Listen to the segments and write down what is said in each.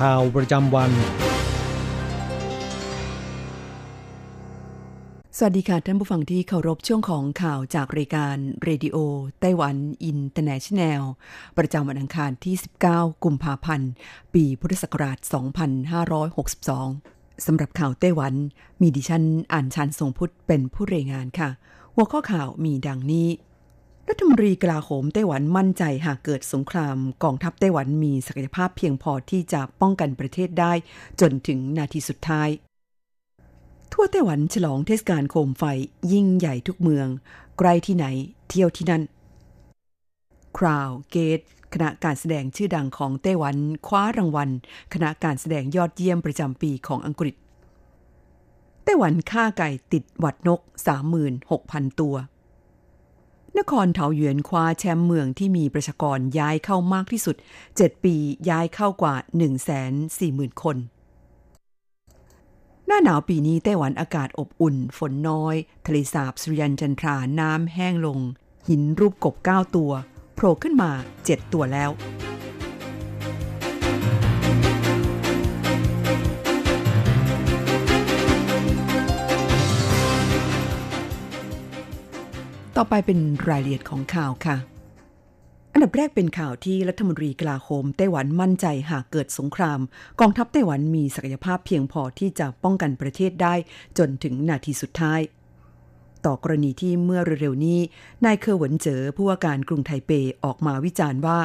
ข่าวประจำวัน สวัสดีค่ะท่านผู้ฟังที่เคารพช่วงของข่าวจากรายการ Radio Taiwan International ประจำวันอังคารที่ 19 กุมภาพันธ์ ปีพุทธศักราช 2562 สำหรับข่าวไต้หวัน มีดิฉันอัญชันทรงพุทธเป็นผู้รายงานค่ะ หัวข้อข่าวมีดังนี้ รัฐมนตรีกลาโหมไต้หวันมั่นใจหากเกิดสงครามกองทัพไต้หวันมีศักยภาพเพียงพอที่จะป้องกันประเทศได้ จนถึงนาทีสุดท้าย ทั่วไต้หวันฉลองเทศกาลโคมไฟยิ่งใหญ่ทุกเมือง ใกล้ที่ไหน เที่ยวที่นั่นคราวเกตคณะการแสดงชื่อดังของไต้หวันคว้ารางวัล คณะการแสดงยอดเยี่ยมประจำปีของอังกฤษไต้หวันฆ่าไก่ติดหวัดนก 36,000 ตัว นครเถาหยวนคว้าแชมป์เมืองที่มีประชากรย้ายเข้ามากที่สุด 7 ปีย้ายเข้ากว่า 140,000 คน หน้าหนาวปีนี้ไต้หวันอากาศอบอุ่น ฝนน้อย ทะเลสาบสุริยันจันทราน้ำแห้งลง หินรูปกบ 9 ตัวโผล่ขึ้นมา 7 ตัวแล้ว ต่อไปเป็นรายละเอียดของข่าวค่ะ อันดับแรกเป็นข่าวที่รัฐมนตรีกลาโหมไต้หวันมั่นใจหากเกิดสงคราม กองทัพไต้หวันมีศักยภาพเพียงพอที่จะป้องกันประเทศได้จนถึงนาทีสุดท้าย ต่อกรณีที่เมื่อเร็วๆนี้ นายเคอร์หวนเจอผู้ว่าการกรุงไทเปออกมาวิจารณ์ว่า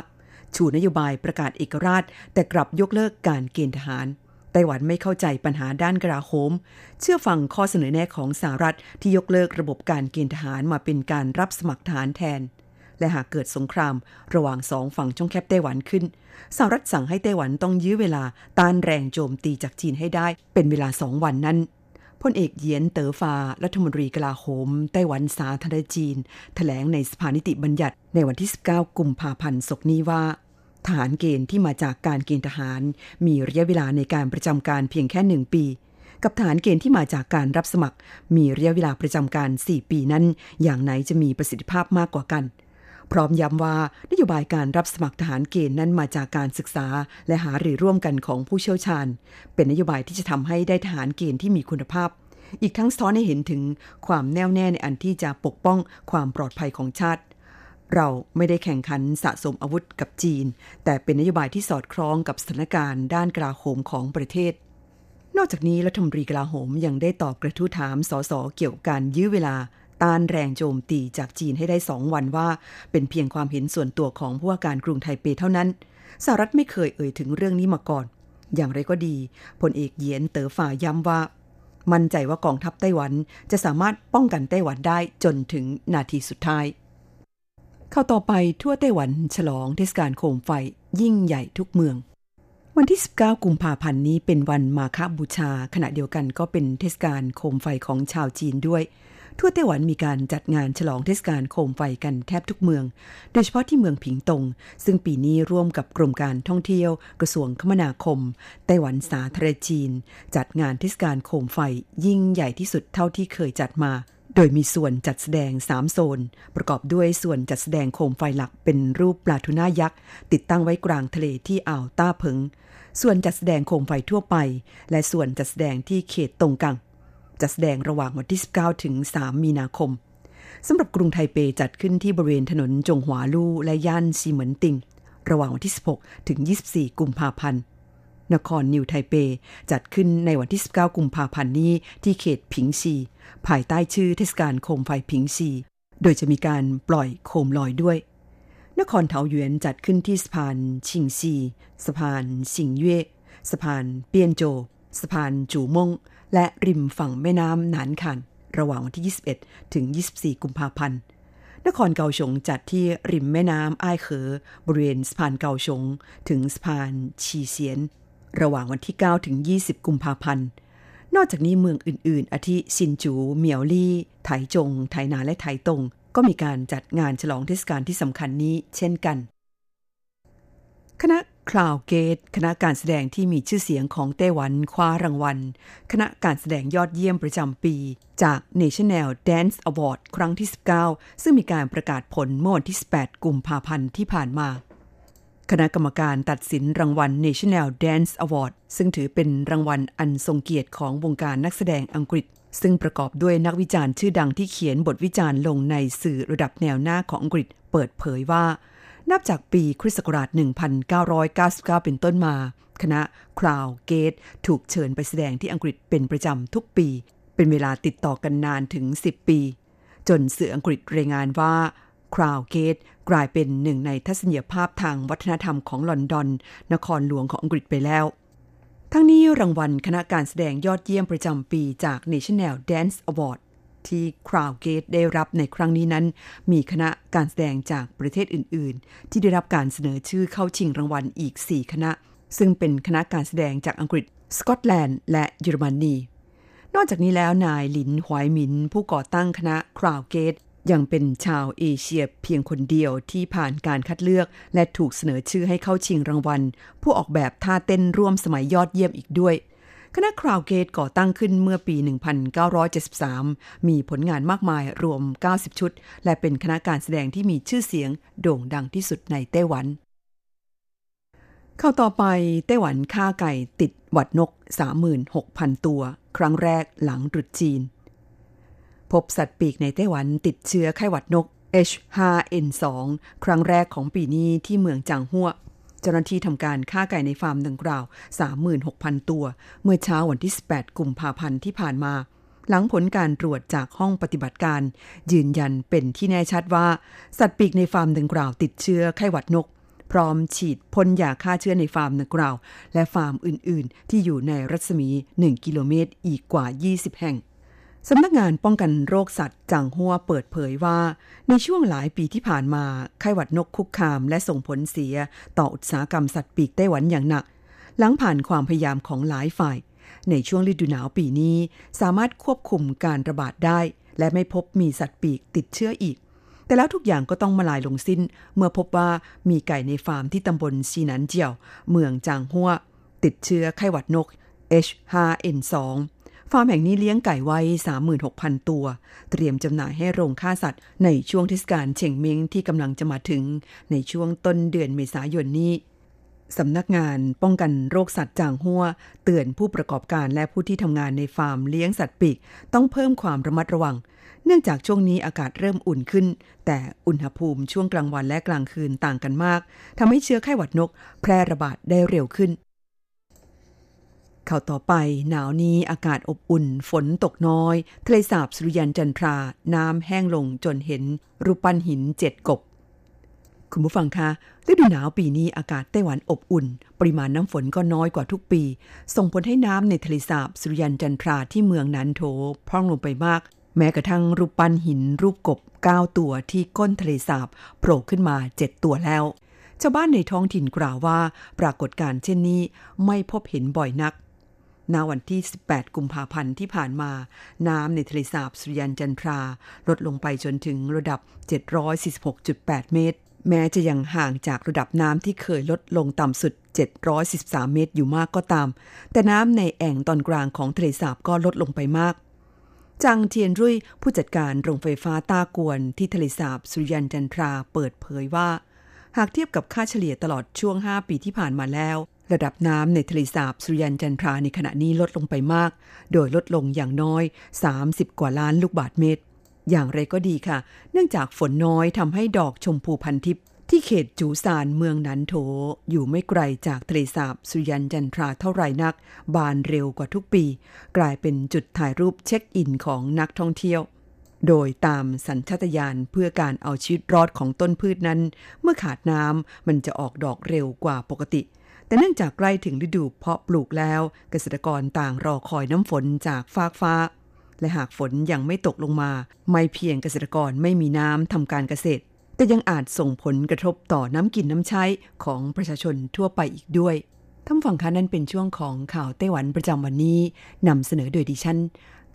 ชูนโยบายประกาศเอกราช แต่กลับยกเลิกการเกณฑ์ทหาร ไต้หวันไม่เข้าใจปัญหาด้านกลาโหม เชื่อฟังข้อเสนอแนะของสหรัฐที่ยกเลิกระบบการเกณฑ์ทหารมาเป็นการรับสมัครทหารแทน และหากเกิดสงคราม ระหว่างสองฝั่งช่องแคบไต้หวันขึ้น สหรัฐสั่งให้ไต้หวันต้องยื้อเวลาต้านแรงโจมตีจากจีนให้ได้ เป็นเวลาสองวันนั้นพลเอกเยียนเต๋อฟา รัฐมนตรีกลาโหม ไต้หวันสาธารณจีนแถลงในสภานิติบัญญัติในวันที่ 19 กุมภาพันธ์ศกนี้ว่า ทหารเกณฑ์ที่มาจากการเกณฑ์ทหาร มีระยะเวลาในการประจำการเพียงแค่หนึ่งปี กับทหารเกณฑ์ที่มาจากการรับสมัคร มีระยะเวลาประจำการ 4 ปีนั้น อย่างไหนจะมีประสิทธิภาพมากกว่ากัน พร้อมย้ำว่านโยบายการรับสมัครทหารเกณฑ์นั้นมาจากการศึกษา และหารือร่วมกันของผู้เชี่ยวชาญ เป็นนโยบายที่จะทำให้ได้ทหารเกณฑ์ที่มีคุณภาพอีกทั้งสะท้อนให้เห็นถึงความแน่วแน่ในอันที่จะปกป้องความปลอดภัยของชาติ เราไม่ได้แข่งขันสะสมอาวุธกับจีน แต่เป็นนโยบายที่สอดคล้องกับสถานการณ์ด้านกลาโหมของประเทศ นอกจากนี้รัฐมนตรีกลาโหมยังได้ตอบกระทู้ถามสสเกี่ยวกับการยื้อเวลาต้านแรงโจมตีจากจีนให้ได้สองวันว่า เป็นเพียงความเห็นส่วนตัวของผู้ว่าการกรุงไทเปเท่านั้นสหรัฐไม่เคยเอ่ยถึงเรื่องนี้มาก่อน อย่างไรก็ดีพลเอกเยียนเต๋อฝ่าย้ำว่า มั่นใจว่ากองทัพไต้หวันจะสามารถป้องกันไต้หวันได้จนถึงนาทีสุดท้าย เข้าต่อไปทั่วไต้หวันฉลองเทศกาลโคมไฟยิ่งใหญ่ทุกเมือง วันที่ 19 กุมภาพันธ์นี้เป็นวันมาฆบูชา ขณะเดียวกันก็เป็นเทศกาลโคมไฟของชาวจีนด้วย ทั่วไต้หวันมีการจัดงานฉลองเทศกาลโคมไฟกันแทบทุกเมือง โดยเฉพาะที่เมืองผิงตง ซึ่งปีนี้ร่วมกับกรมการท่องเที่ยว กระทรวงคมนาคม ไต้หวันสาธารณจีน จัดงานเทศกาลโคมไฟยิ่งใหญ่ที่สุดเท่าที่เคยจัดมา โดยมีส่วนจัดแสดง 3 โซน ประกอบด้วยส่วนจัดแสดงโคมไฟหลักเป็นรูปปลาทูน่ายักษ์ ติดตั้งไว้กลางทะเลที่อ่าวต้าเพิง ส่วนจัดแสดงโคมไฟทั่วไป และส่วนจัดแสดงที่เขตตรงกัง จัดแสดงระหว่างวันที่ 19 ถึง 3 มีนาคมสำหรับกรุงไทเปจัดขึ้นที่บริเวณถนนจงหวาลู่และย่านซีเหมินติง ระหว่างวันที่ 16 ถึง 24 กุมภาพันธ์ นครนิวไทเป จัดขึ้นในวันที่ 19 กุมภาพันธ์นี้ที่เขตผิงซี ภายใต้ชื่อเทศกาลโคมไฟผิงซี โดยจะมีการปล่อยโคมลอยด้วย นครเทาหยวนจัดขึ้นที่สะพานชิงซี สะพานสิงเย่สะพานเปียนโจ สะพานจูมง และริมฝั่งแม่น้ำหนานคัน ระหว่างวันที่ 21 ถึง 24 กุมภาพันธ์นครเกาฉงจัดที่ริมแม่น้ำอ้ายเหอบริเวณสะพานเกาฉงถึงสะพานชีเซียน ระหว่างวันที่ 9 ถึง 20 กุมภาพันธ์ นอกจากนี้เมืองอื่น ๆ อาทิซินจู เหมียวลี่ ไถจง ไถนาและไถตง ก็มีการจัดงานฉลองเทศกาลที่สำคัญนี้เช่นกัน คณะ Cloud Gate คณะการแสดงที่มีชื่อเสียงของไต้หวันคว้ารางวัล คณะการแสดงยอดเยี่ยมประจำปี จาก National Dance Award ครั้งที่ 19 ซึ่งมีการประกาศผลเมื่อวันที่ 18 กุมภาพันธ์ที่ผ่านมา คณะกรรมการตัดสินรางวัล National Dance Award ซึ่งถือเป็นรางวัลอันทรงเกียรติของวงการนักแสดงอังกฤษ ซึ่งประกอบด้วยนักวิจารณ์ชื่อดังที่เขียนบทวิจารณ์ลงในสื่อระดับแนวหน้าของอังกฤษ เปิดเผยว่า นับจากปีคริสต์ศักราช 1999 เป็นต้นมา คณะคราวเกตถูกเชิญไปแสดงที่อังกฤษเป็นประจำทุกปี เป็นเวลาติดต่อกันนานถึง 10 ปี จนสื่ออังกฤษรายงานว่า คราวเกตกลายเป็นหนึ่งในทัศนียภาพทางวัฒนธรรมของลอนดอน นครหลวงของอังกฤษไปแล้ว ทั้งนี้รางวัลคณะการแสดงยอดเยี่ยมประจำปีจาก National Dance Award ที่ Crowdgate ได้รับในครั้งนี้นั้น มีคณะการแสดงจากประเทศอื่น ๆ ที่ได้รับการเสนอชื่อเข้าชิงรางวัลอีก 4 คณะ ซึ่งเป็นคณะการแสดงจากอังกฤษ สกอตแลนด์ และเยอรมนีนอกจากนี้แล้วนายหลินหวยหมิน ผู้ก่อตั้งคณะ Crowdgate ยังเป็นชาวเอเชียเพียงคนเดียวที่ผ่านการคัดเลือกและถูกเสนอชื่อให้เข้าชิงรางวัล ผู้ออกแบบท่าเต้นร่วมสมัยยอดเยี่ยมอีกด้วยคณะคราวเกตก่อตั้งขึ้นเมื่อปี 1973 มีผลงานมากมายรวม 90 ชุด และเป็นคณะการแสดงที่มีชื่อเสียงโด่งดังที่สุดในไต้หวัน เข้าต่อไปไต้หวันฆ่าไก่ติดหวัดนก 36,000 ตัว ครั้งแรกหลังตรุษจีน พบสัตว์ปีกในไต้หวันติดเชื้อไข้หวัดนก H5N2 ครั้งแรกของปีนี้ที่เมืองจางหัวเจ้าหน้าที่ทำการฆ่าไก่ในฟาร์มดังกล่าว 36,000 ตัว เมื่อเช้าวันที่ 18 กุมภาพันธ์ที่ผ่านมา หลังผลการตรวจจากห้องปฏิบัติการ ยืนยันเป็นที่แน่ชัดว่า สัตว์ปีกในฟาร์มดังกล่าวติดเชื้อไข้หวัดนก พร้อมฉีดพ่นยาฆ่าเชื้อในฟาร์มดังกล่าว และฟาร์มอื่น ๆ ที่อยู่ในรัศมี 1 กิโลเมตรอีกกว่า 20 แห่ง สำนักงานป้องกันโรคสัตว์จางหัวเปิดเผยว่า ในช่วงหลายปีที่ผ่านมา ไข้หวัดนกคุกคามและส่งผลเสียต่ออุตสาหกรรมสัตว์ปีกไต้หวันอย่างหนัก หลังผ่านความพยายามของหลายฝ่าย ในช่วงฤดูหนาวปีนี้ สามารถควบคุมการระบาดได้ และไม่พบมีสัตว์ปีกติดเชื้ออีก แต่แล้วทุกอย่างก็ต้องมาลายลงสิ้น เมื่อพบว่ามีไก่ในฟาร์มที่ตำบลซีนันเจียว เมืองจางหัวติดเชื้อไข้หวัดนก H5N2 าร์มแห่งนี้เลี้ยงไก่ไว้ 36,000 ตัว เตรียมจำหน่ายให้โรงฆ่าสัตว์ ในช่วงเทศกาลเฉ่งเม้งที่กำลังจะมาถึงในช่วงต้นเดือนเมษายนนี้สำนักงานป้องกันโรคสัตว์จางหัวเตือนผู้ประกอบการและผู้ที่ทำงานในฟาร์มเลี้ยงสัตว์ปีก ต้องเพิ่มความระมัดระวัง เนื่องจากช่วงนี้อากาศเริ่มอุ่นขึ้น แต่อุณหภูมิช่วงกลางวันและกลางคืนต่างกันมากทำให้เชื้อไข้หวัดนก แพร่ระบาดได้เร็วขึ้น ข่าวต่อไปหนาวนี้อากาศอบอุ่น ฝนตกน้อย ทะเลสาบสุริยันจันทรา น้ำแห้งลงจนเห็น รูปปั้นหินเจ็ดกบ คุณผู้ฟังคะฤดูหนาวปีนี้อากาศไต้หวันอบอุ่น ปริมาณน้ำฝนก็น้อยกว่าทุกปี ส่งผลให้น้ำในทะเลสาบสุริยันจันทราที่เมืองนันโถพร่องลงไปมาก แม้กระทั่งรูปปั้นหินรูปกบ9ตัวที่ก้นทะเลสาบโผล่ขึ้นมา7ตัวแล้วชาวบ้านในท้องถิ่นกล่าวว่า ปรากฏการณ์เช่นนี้ไม่พบเห็นบ่อยนัก ณวันที่ 18 กุมภาพันธ์ที่ผ่านมา น้ำในทะเลสาบสุริยันจันทรา ลดลงไปจนถึงระดับ 746.8 เมตร แม้จะยังห่างจากระดับน้ำที่เคยลดลงต่ำสุด 713 เมตรอยู่มากก็ตาม แต่น้ำในแอ่งตอนกลางของทะเลสาบก็ลดลงไปมากจางเทียนรุ่ยผู้จัดการโรงไฟฟ้าตากวนที่ทะเลสาบสุริยันจันทราเปิดเผยว่า หากเทียบกับค่าเฉลี่ยตลอดช่วง 5 ปีที่ผ่านมาแล้ว ระดับน้ำในทะเลสาบสุริยันจันทราในขณะนี้ลดลงไปมาก โดยลดลงอย่างน้อย 30 กว่าล้านลูกบาศก์เมตร อย่างไรก็ดีค่ะ เนื่องจากฝนน้อยทำให้ดอกชมพูพันทิพย์ที่เขตจูซานเมืองนันโถ อยู่ไม่ไกลจากทะเลสาบสุยันจันทราเท่าไรนัก บานเร็วกว่าทุกปี กลายเป็นจุดถ่ายรูปเช็คอินของนักท่องเที่ยว โดยตามสัญชาตญาณเพื่อการเอาชีวิตรอดของต้นพืชนั้น เมื่อขาดน้ำมันจะออกดอกเร็วกว่าปกติ แต่เนื่องจากใกล้ถึงฤดูเพาะปลูกแล้ว เกษตรกรต่างรอคอยน้ำฝนจากฟากฟ้า และหากฝนยังไม่ตกลงมา ไม่เพียงเกษตรกรไม่มีน้ำทำการเกษตร แต่ยังอาจส่งผลกระทบต่อน้ำกินน้ำใช้ของประชาชนทั่วไปอีกด้วยท่านฟังคะนั่นเป็นช่วงของข่าวไต้หวันประจำวันนี้นำเสนอโดยดิฉัน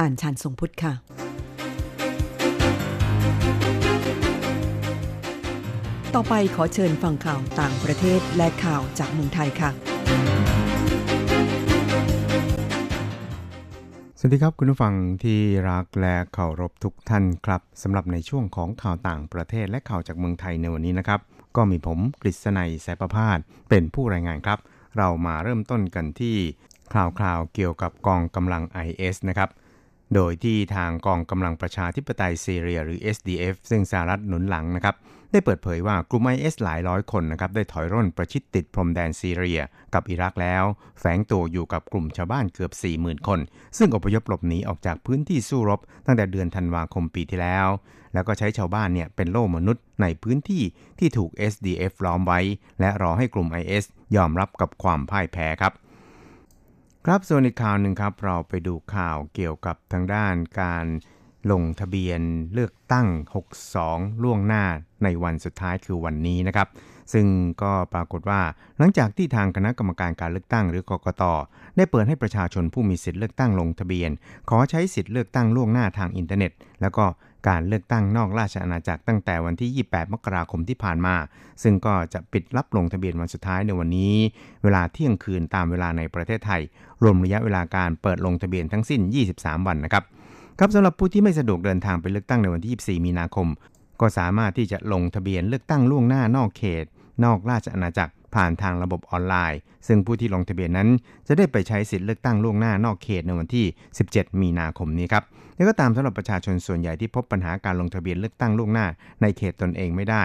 อ่านชานทรงพุทธค่ะ ต่อไปขอเชิญฟังข่าวต่างประเทศและข่าวจากเมืองไทยค่ะ สวัสดีครับคุณผู้ฟังที่รักและเคารพทุกท่านครับสำหรับในช่วงของข่าวต่างประเทศและข่าวจากเมืองไทยในวันนี้นะครับ ก็มีผมกฤษณัยแสประพาสเป็นผู้รายงานครับ เรามาเริ่มต้นกันที่ข่าวคราวเกี่ยวกับกองกำลัง IS นะครับ โดยที่ทางกองกำลังประชาธิปไตยซีเรียหรือ SDF ซึ่งสหรัฐหนุนหลังนะครับ ได้เปิดเผยว่ากลุ่ม IS หลายร้อยคนนะครับได้ถอยร่นประชิดติดพรมแดนซีเรียกับอิรักแล้ว แฝงตัวอยู่กับกลุ่มชาวบ้านเกือบ 40,000 คน ซึ่งอพยพหลบหนีออกจากพื้นที่สู้รบ ตั้งแต่เดือนธันวาคมปีที่แล้ว แล้วก็ใช้ชาวบ้านเนี่ยเป็นโล่มนุษย์ในพื้นที่ที่ถูก SDF ล้อมไว้ และรอให้กลุ่ม IS ยอมรับกับความพ่ายแพ้ครับครับส่วนอีกข่าวหนึ่งครับ เราไปดูข่าวเกี่ยวกับทางด้านการ ลงทะเบียนเลือกตั้ง 62 ล่วงหน้าในวันสุดท้ายคือวันนี้นะครับ ซึ่งก็ปรากฏว่าหลังจากที่ทางคณะกรรมการการเลือกตั้งหรือกกต ได้เปิดให้ประชาชนผู้มีสิทธิ์เลือกตั้งลงทะเบียน ขอใช้สิทธิ์เลือกตั้งล่วงหน้าทางอินเทอร์เน็ต แล้วก็การเลือกตั้งนอกราชอาณาจักรตั้งแต่วันที่ 28 มกราคมที่ผ่านมา ซึ่งก็จะปิดรับลงทะเบียนวันสุดท้ายในวันนี้ เวลาเที่ยงคืนตามเวลาในประเทศไทย รวมระยะเวลาการเปิดลงทะเบียนทั้งสิ้น 23 วันนะครับ ครับสำหรับผู้ที่ไม่สะดวกเดินทางไปเลือกตั้งในวันที่ 24 มีนาคม ก็สามารถที่จะลงทะเบียนเลือกตั้งล่วงหน้านอกเขต นอกราชอาณาจักรผ่านทางระบบออนไลน์ ซึ่งผู้ที่ลงทะเบียนนั้น จะได้ไปใช้สิทธิ์เลือกตั้งล่วงหน้านอกเขตในวันที่ 17 มีนาคมนี้ครับและก็ตามสำหรับประชาชนส่วนใหญ่ที่พบปัญหาการลงทะเบียนเลือกตั้งล่วงหน้าในเขตตนเองไม่ได้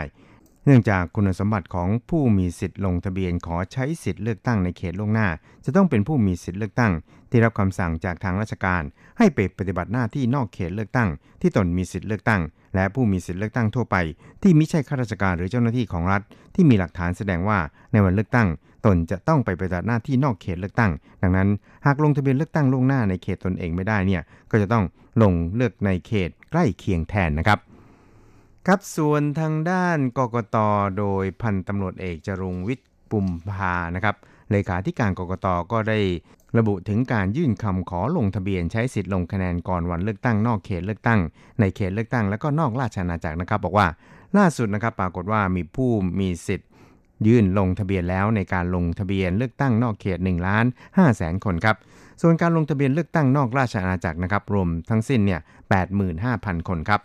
เนื่องจากคุณสมบัติของผู้มีสิทธิ์ลงทะเบียนขอใช้สิทธิ์เลือกตั้งในเขตล่วงหน้า จะต้องเป็นผู้มีสิทธิ์เลือกตั้ง ที่รับคำสั่งจากทางราชการ ให้ไปปฏิบัติหน้าที่นอกเขตเลือกตั้ง ที่ตนมีสิทธิ์เลือกตั้ง และผู้มีสิทธิ์เลือกตั้งทั่วไป ที่มิใช่ข้าราชการหรือเจ้าหน้าที่ของรัฐ ที่มีหลักฐานแสดงว่าในวันเลือกตั้ง ตนจะต้องไปปฏิบัติหน้าที่นอกเขตเลือกตั้ง ดังนั้น หากลงทะเบียนเลือกตั้งล่วงหน้าในเขตตนเองไม่ได้เนี่ยก็จะต้องลงเลือกในเขตใกล้เคียงแทนนะครับ ครับส่วนทางด้านกกตโดยพันตำรวจเอกจรุงวิทย์ปุ่มพานะครับเลขาธิการกกตก็ได้ระบุถึงการยื่นคำขอลงทะเบียนใช้สิทธิ์ลงคะแนนก่อนวันเลือกตั้งนอกเขตเลือกตั้ง ในเขตเลือกตั้งและก็นอกราชอาณาจักรนะครับ บอกว่าล่าสุดนะครับปรากฏว่ามีผู้มีสิทธิ์ ยื่นลงทะเบียนแล้วในการลงทะเบียนเลือกตั้งนอกเขต1ล้าน5แสนคนครับส่วนการลงทะเบียนเลือกตั้งนอกราชอาณาจักรนะครับรวมทั้งสิ้นเนี่ย85,000 คนครับ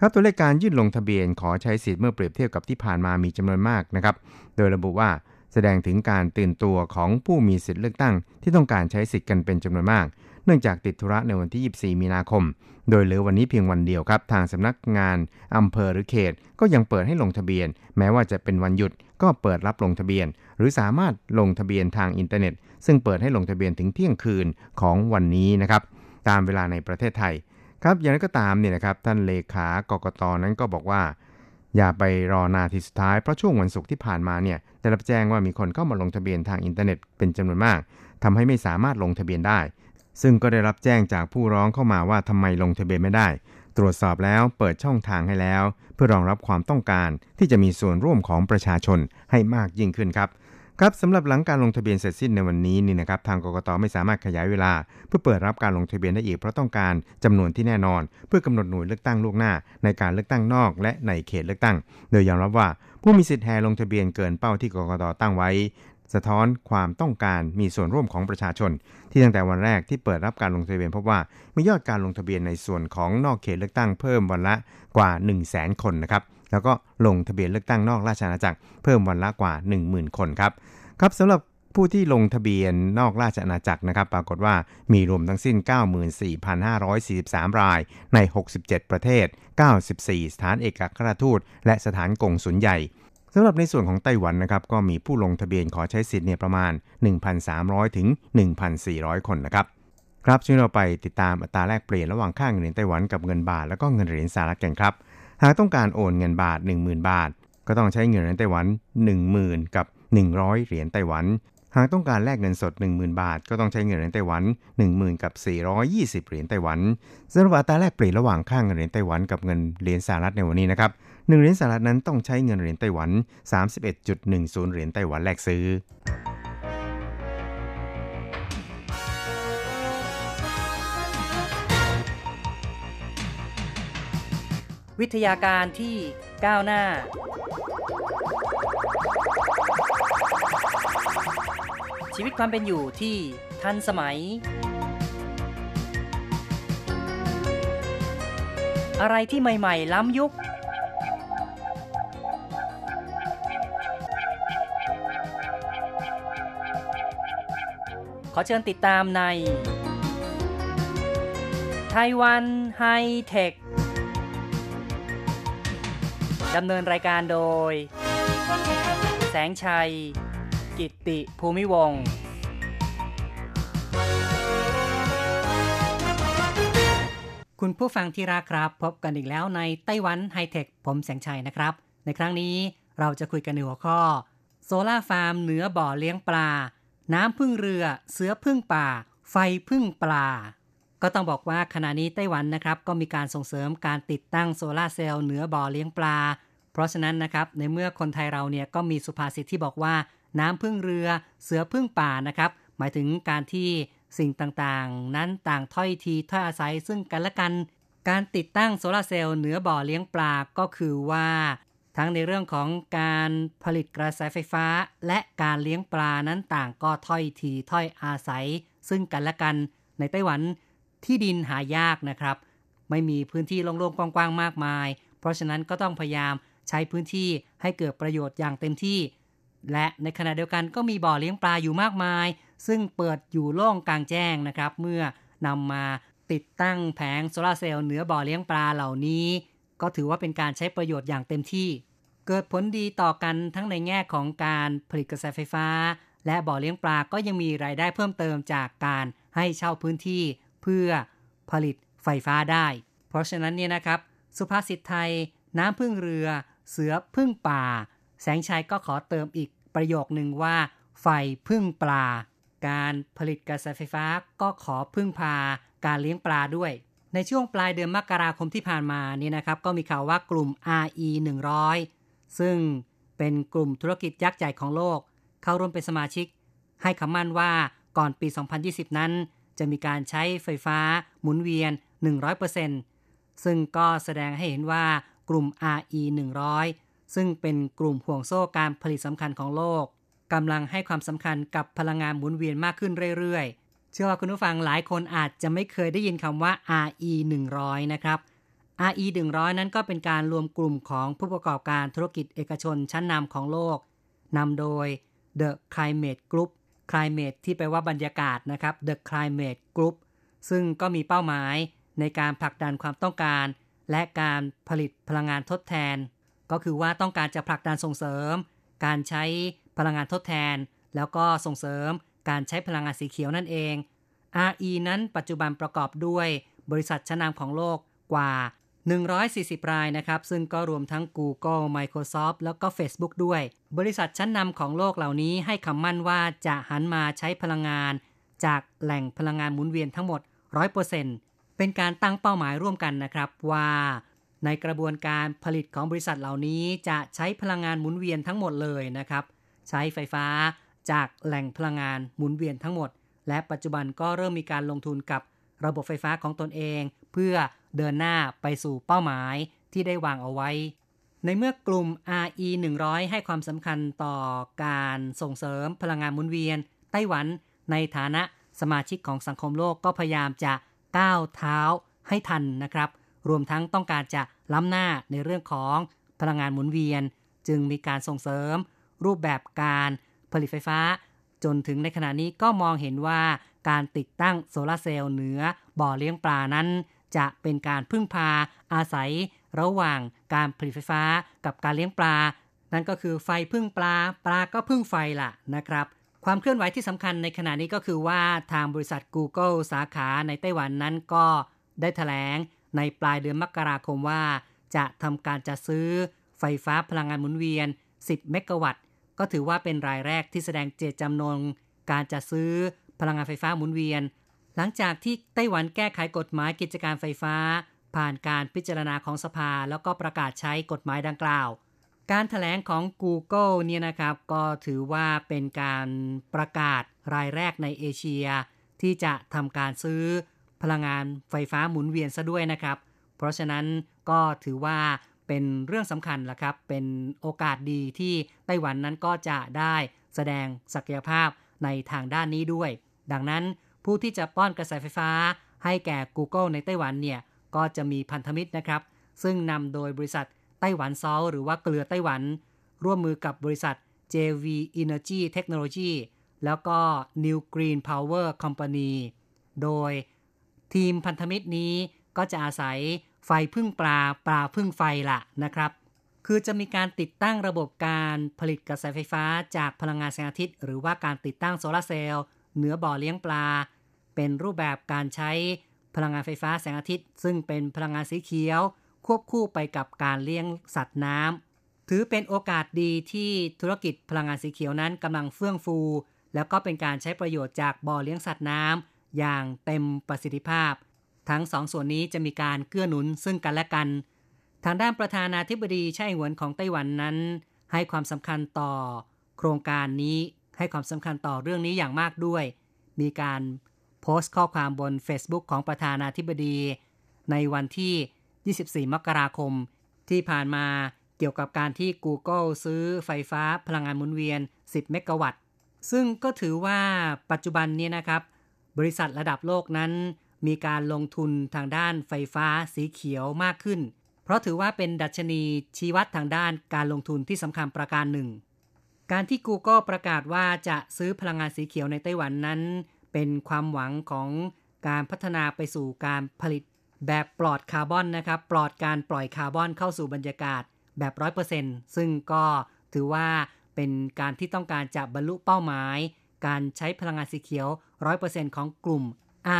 ครับตัวเลขการยื่นลงทะเบียนขอใช้สิทธิ์เมื่อเปรียบเทียบกับที่ผ่านมามีจำนวนมากนะครับ โดยระบุว่าแสดงถึงการตื่นตัวของผู้มีสิทธิ์เลือกตั้ง ที่ต้องการใช้สิทธิ์กันเป็นจำนวนมาก เนื่องจากติดธุระในวันที่ 24 มีนาคม โดยเหลือวันนี้เพียงวันเดียวครับ ทางสำนักงานอำเภอหรือเขต ก็ยังเปิดให้ลงทะเบียน แม้ว่าจะเป็นวันหยุดก็เปิดรับลงทะเบียน หรือสามารถลงทะเบียนทางอินเทอร์เน็ต ซึ่งเปิดให้ลงทะเบียนถึงเที่ยงคืนของวันนี้นะครับ ตามเวลาในประเทศไทย ครับอย่างไรก็ตามเนี่ยนะครับท่านเลขากกตนั้นก็บอกว่า อย่าไปรอนาทีสุดท้ายเพราะช่วงวันศุกร์ที่ผ่านมาเนี่ยได้รับแจ้งว่ามีคนเข้ามาลงทะเบียนทางอินเทอร์เน็ตเป็นจำนวนมากทำให้ไม่สามารถลงทะเบียนได้ ซึ่งก็ได้รับแจ้งจากผู้ร้องเข้ามาว่าทำไมลงทะเบียนไม่ได้ ตรวจสอบแล้วเปิดช่องทางให้แล้ว เพื่อรองรับความต้องการที่จะมีส่วนร่วมของประชาชนให้มากยิ่งขึ้นครับ ครับสำหรับหลังการลงทะเบียนเสร็จสิ้นในวันนี้นี่นะครับทางกกตไม่สามารถขยายเวลา เพื่อเปิดรับการลงทะเบียนได้อีกเพราะต้องการจำนวนที่แน่นอน เพื่อกำหนดหน่วยเลือกตั้งล่วงหน้า ในการเลือกตั้งนอก และในเขตเลือกตั้ง โดยยอมรับว่าผู้มีสิทธิ์แห่ลงทะเบียนเกินเป้าที่กกตตั้งไว้ สะท้อนความต้องการมีส่วนร่วมของประชาชน ที่ตั้งแต่วันแรกที่เปิดรับการลงทะเบียนพบว่ามียอดการลงทะเบียนในส่วนของนอกเขตเลือกตั้งเพิ่มวันละกว่า 1 0 0 0 0แคนนะครับ แล้วก็ลงทะเบียนเลือกตั้งนอกราชอาณาจักรเพิ่มวันละกว่า 10,000 คนครับครับสำหรับผู้ที่ลงทะเบียนนอกราชอาณาจักรนะครับ ปรากฏว่ามีรวมทั้งสิ้น 94,543 รายใน 67 ประเทศ 94 สถานเอกอัครราชทูต และสถานกงสุลใหญ่สำหรับในส่วนของไต้หวันนะครับ ก็มีผู้ลงทะเบียนขอใช้สิทธิ์เนี่ยประมาณ 1,300 ถึง 1,400 คนนะครับ ครับช่วยเราไปติดตามอัตราแลกเปลี่ยนระหว่างค่าเงินเหรียญไต้หวันกับเงินบาท แล้วก็เงินเหรียญสหรัฐกันครับ หากต้องการโอนเงินบาท 10,000 บาท ก็ต้องใช้เงินเหรียญไต้หวัน 10,000 กับ 100 เหรียญไต้หวัน หากต้องการแลกเงินสด 10,000 บาท ก็ต้องใช้เงินเหรียญไต้หวัน 10,000 กับ 420 เหรียญไต้หวันสำหรับอัตราแลกเปลี่ยนระหว่างค่าเงินเหรียญไต้หวันกับเงินเหรียญสหรัฐในวันนี้นะครับ1เหรียญสหรัฐนั้นต้องใช้เงินเหรียญไต้หวัน 31.10 เหรียญไต้หวันแลกซื้อ วิทยาการที่ก้าวหน้า ชีวิตความเป็นอยู่ที่ทันสมัย อะไรที่ใหม่ ๆ ล้ำยุค ขอเชิญติดตามในไต้หวันไฮเทค ดำเนินรายการโดย แสงชัย กิตติภูมิวงศ์คุณผู้ฟังที่รักครับ พบกันอีกแล้วในไต้หวันไฮเทค ผมแสงชัยนะครับ ในครั้งนี้เราจะคุยกันในหัวข้อ solar farm เหนือบ่อเลี้ยงปลา น้ำพึ่งเรือ เสือพึ่งป่า ไฟพึ่งปลา ก็ต้องบอกว่าขณะนี้ไต้หวันนะครับก็มีการส่งเสริมการติดตั้งโซลาร์เซลล์เหนือบ่อเลี้ยงปลา เพราะฉะนั้นนะครับในเมื่อคนไทยเราเนี่ยก็มีสุภาษิตที่บอกว่า น้ำพึ่งเรือเสือพึ่งป่านะครับหมายถึงการที่สิ่งต่างๆ นั้นต่างถ้อยทีถ้อยอาศัยซึ่งกันและกัน การติดตั้งโซลาร์เซลล์เหนือบ่อเลี้ยงปลาก็คือว่า ทั้งในเรื่องของการผลิตกระแสไฟฟ้า และการเลี้ยงปลานั้นต่างก็ถ้อยทีถ้อยอาศัย ซึ่งกันและกัน ในไต้หวัน ที่ดินหายากนะครับ ไม่มีพื้นที่โล่งๆกว้างๆมากมาย เพราะฉะนั้นก็ต้องพยายามใช้พื้นที่ให้เกิดประโยชน์อย่างเต็มที่ และในขณะเดียวกันก็มีบ่อเลี้ยงปลาอยู่มากมาย ซึ่งเปิดอยู่โล่งกลางแจ้งนะครับ เมื่อนำมาติดตั้งแผงโซลาร์เซลล์เหนือบ่อเลี้ยงปลาเหล่านี้ ก็ถือว่าเป็นการใช้ประโยชน์อย่างเต็มที่ เกิดผลดีต่อกันทั้งในแง่ของการผลิตกระแสไฟฟ้า และบ่อเลี้ยงปลาก็ยังมีรายได้เพิ่มเติมจากการให้เช่าพื้นที่ พื่อผลิตไฟฟ้าได้ เพราะฉะนั้นเนี่ยนะครับ สุภาษิตไทย น้ำพึ่งเรือ เสือพึ่งป่า แสงชัยก็ขอเติมอีกประโยคหนึ่งว่า ไฟพึ่งปลา การผลิตกระแสไฟฟ้าก็ขอพึ่งพาการเลี้ยงปลาด้วย ในช่วงปลายเดือนมกราคมที่ผ่านมานี่นะครับ ก็มีข่าวว่ากลุ่ม RE 100 ซึ่งเป็นกลุ่มธุรกิจยักษ์ใหญ่ของโลก เข้าร่วมเป็นสมาชิก ให้คำมั่นว่าก่อนปี 2020 นั้น จะมีการใช้ไฟฟ้าหมุนเวียน 100%ซึ่งก็แสดงให้เห็นว่ากลุ่ม RE 100 ซึ่งเป็นกลุ่มห่วงโซ่การผลิตสำคัญของโลกกำลังให้ความสำคัญกับพลังงานหมุนเวียนมากขึ้นเรื่อยๆ เชื่อว่าคุณผู้ฟังหลายคนอาจจะไม่เคยได้ยินคำว่า RE 100 นะครับ RE 100 นั้นก็เป็นการรวมกลุ่มของผู้ประกอบการธุรกิจเอกชนชั้นนำของโลกนำโดย The Climate Group Climate ที่แปลว่าบรรยากาศนะครับ The Climate Group ซึ่งก็มีเป้าหมายในการผลักดันความต้องการ และการผลิตพลังงานทดแทน ก็คือว่าต้องการจะผลักดันส่งเสริม การใช้พลังงานทดแทน แล้วก็ส่งเสริมการใช้พลังงานสีเขียวนั่นเอง RE นั้นปัจจุบันประกอบด้วยบริษัทชั้นนำของโลกกว่า 140 รายนะครับ ซึ่งก็รวมทั้ง Google Microsoft แล้วก็ Facebook ด้วย บริษัทชั้นนำของโลกเหล่านี้ให้คำมั่นว่าจะหันมาใช้พลังงาน จากแหล่งพลังงานหมุนเวียนทั้งหมด 100%เป็นการตั้งเป้าหมายร่วมกันนะครับว่าในกระบวนการผลิตของบริษัทเหล่านี้จะใช้พลังงานหมุนเวียนทั้งหมดเลยนะครับ ใช้ไฟฟ้าจากแหล่งพลังงานหมุนเวียนทั้งหมด และปัจจุบันก็เริ่มมีการลงทุนกับระบบไฟฟ้าของตนเอง เพื่อ เดินหน้าไปสู่เป้าหมายที่ได้วางเอาไว้ ในเมื่อกลุ่ม RE 100 ให้ความสำคัญต่อการส่งเสริมพลังงานหมุนเวียน ไต้หวันในฐานะสมาชิกของสังคมโลกก็พยายามจะก้าวเท้าให้ทันนะครับ รวมทั้งต้องการจะล้ำหน้าในเรื่องของพลังงานหมุนเวียน จึงมีการส่งเสริม รูปแบบการผลิตไฟฟ้า จนถึงในขณะนี้ก็มองเห็นว่าการติดตั้งโซลาร์เซลล์เหนือบ่อเลี้ยงปลานั้น จะเป็นการพึ่งพาอาศัยระหว่างการผลิตไฟฟ้ากับการเลี้ยงปลา นั่นก็คือไฟพึ่งปลา ปลาก็พึ่งไฟล่ะนะครับ ความเคลื่อนไหวที่สำคัญในขณะนี้ก็คือว่าทางบริษัท Google สาขาในไต้หวันนั้นก็ได้แถลงในปลายเดือนมกราคมว่า จะทำการจะซื้อไฟฟ้าพลังงานหมุนเวียน 10 เมกะวัตต์ ก็ถือว่าเป็นรายแรกที่แสดงเจตจำนง การจะซื้อพลังงานไฟฟ้าหมุนเวียน หลังจากที่ไต้หวันแก้ไขกฎหมายกิจการไฟฟ้า ผ่านการพิจารณาของสภาแล้วก็ประกาศใช้กฎหมายดังกล่าว การถแถลงของ Google เนี่ยนะครับ ก็ถือว่าเป็นการประกาศรายแรกในเอเชีย ที่จะทำการซื้อพลังงานไฟฟ้าหมุนเวียนซะด้วยนะครับ เพราะฉะนั้นก็ถือว่าเป็นเรื่องสำคัญละครับ เป็นโอกาสดีที่ไต้หวันนั้นก็จะได้แสดงศักยภาพในทางด้านนี้ด้วย ดังนั้น ผู้ที่จะป้อนกระแสไฟฟ้า ให้แก่ Google ในไต้หวันเนี่ยก็จะมีพันธมิตรนะครับ ซึ่งนำโดยบริษัทไต้หวันซอลหรือว่าเกลือไต้หวัน ร่วมมือกับบริษัท JV Energy Technology แล้วก็ New Green Power Company โดยทีมพันธมิตรนี้ก็จะอาศัยไฟพึ่งปลาปลาพึ่งไฟละนะครับ คือจะมีการติดตั้งระบบการผลิตกระแสไฟฟ้าจากพลังงานแสงอาทิตย์ หรือว่าการติดตั้งโซลาเซลล์ เหนือบ่อเลี้ยงปลา เป็นรูปแบบการใช้พลังงานไฟฟ้าแสงอาทิตย์ ซึ่งเป็นพลังงานสีเขียว ควบคู่ไปกับการเลี้ยงสัตว์น้ำถือเป็นโอกาสดีที่ธุรกิจพลังงานสีเขียวนั้นกำลังเฟื่องฟู แล้วก็เป็นการใช้ประโยชน์จากบ่อเลี้ยงสัตว์น้ำอย่างเต็มประสิทธิภาพ ทั้งสองส่วนนี้จะมีการเกื้อหนุนซึ่งกันและกัน ทางด้านประธานาธิบดีไช่หวนของไต้หวันนั้น ให้ความสำคัญต่อโครงการนี้ ให้ความสำคัญต่อเรื่องนี้อย่างมากด้วย มีการโพสต์ข้อความบน Facebook ของประธานาธิบดี ในวันที่ 24 มกราคม ที่ผ่านมาเกี่ยวกับการที่ Google ซื้อไฟฟ้าพลังงานหมุนเวียน 10 เมกะวัตต์ ซึ่งก็ถือว่าปัจจุบันนี้นะครับ บริษัทระดับโลกนั้น มีการลงทุนทางด้านไฟฟ้าสีเขียวมากขึ้น เพราะถือว่าเป็นดัชนีชี้วัดทางด้านการลงทุนที่สำคัญประการหนึ่ง การที่ Google ประกาศว่าจะซื้อพลังงานสีเขียวในไต้หวันนั้น เป็นความหวังของการพัฒนาไปสู่การผลิตแบบปลอดคาร์บอนนะครับ ปลอดการปล่อยคาร์บอนเข้าสู่บรรยากาศแบบ100%ซึ่งก็ถือว่าเป็นการที่ต้องการจะบรรลุเป้าหมาย การใช้พลังงานสีเขียว100%ของกลุ่ม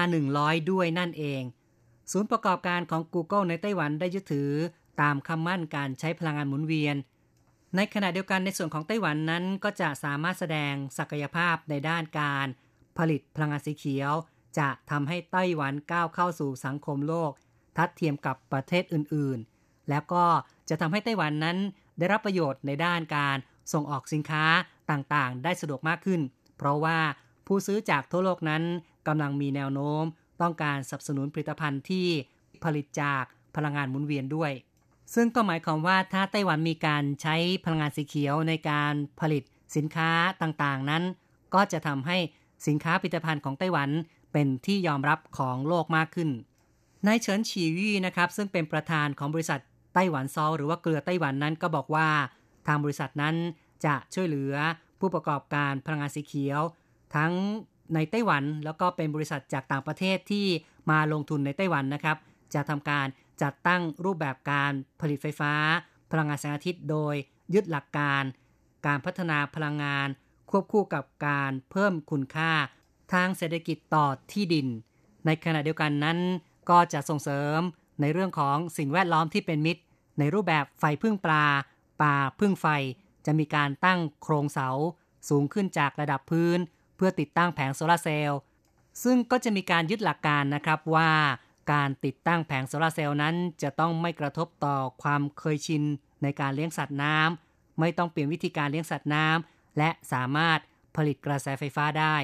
R100 ด้วยนั่นเอง ศูนย์ประกอบการของ Google ในไต้หวันได้ยึดถือตามคำมั่นการใช้พลังงานหมุนเวียน ในขณะเดียวกันในส่วนของไต้หวันนั้นก็จะสามารถแสดงศักยภาพในด้านการผลิตพลังงานสีเขียว จะทำให้ไต้หวันก้าวเข้าสู่สังคมโลก ทัดเทียมกับประเทศอื่นๆ แล้วก็จะทำให้ไต้หวันนั้นได้รับประโยชน์ในด้านการส่งออกสินค้าต่างๆ ได้สะดวกมากขึ้น เพราะว่าผู้ซื้อจากทั่วโลกนั้นกำลังมีแนวโน้ม ต้องการสนับสนุนผลิตภัณฑ์ที่ผลิตจากพลังงานหมุนเวียนด้วย ซึ่งก็หมายความว่าถ้าไต้หวันมีการใช้พลังงานสีเขียวในการผลิตสินค้าต่างๆ นั้น ก็จะทำให้สินค้าผลิตภัณฑ์ของไต้หวันเป็นที่ยอมรับของโลกมากขึ้นนายเฉินฉีวี่นะครับซึ่งเป็นประธานของบริษัทไต้หวันซอลหรือว่าเกลือไต้หวันนั้นก็บอกว่า ทางบริษัทนั้นจะช่วยเหลือผู้ประกอบการพลังงานสีเขียว ทั้งในไต้หวันแล้วก็เป็นบริษัทจากต่างประเทศที่มาลงทุนในไต้หวันนะครับ จะทำการ จัดตั้งรูปแบบการผลิตไฟฟ้า พลังงานแสงอาทิตย์ โดยยึดหลักการ การพัฒนาพลังงาน ควบคู่กับการเพิ่มคุณค่า ทางเศรษฐกิจต่อที่ดิน ในขณะเดียวกันนั้น ก็จะส่งเสริมในเรื่องของสิ่งแวดล้อมที่เป็นมิตร ในรูปแบบไฟพึ่งปลาป่าพึ่งไฟ จะมีการตั้งโครงเสา สูงขึ้นจากระดับพื้น เพื่อติดตั้งแผงโซลาเซลล์ซึ่งก็จะมีการยึดหลักการนะครับว่า การติดตั้งแผงโซลาเซลล์นั้น จะต้องไม่กระทบต่อความเคยชินในการเลี้ยงสัตว์น้ำไม่ต้องเปลี่ยนวิธีการเลี้ยงสัตว์น้ำและสามารถผลิตกระแสไฟฟ้าได้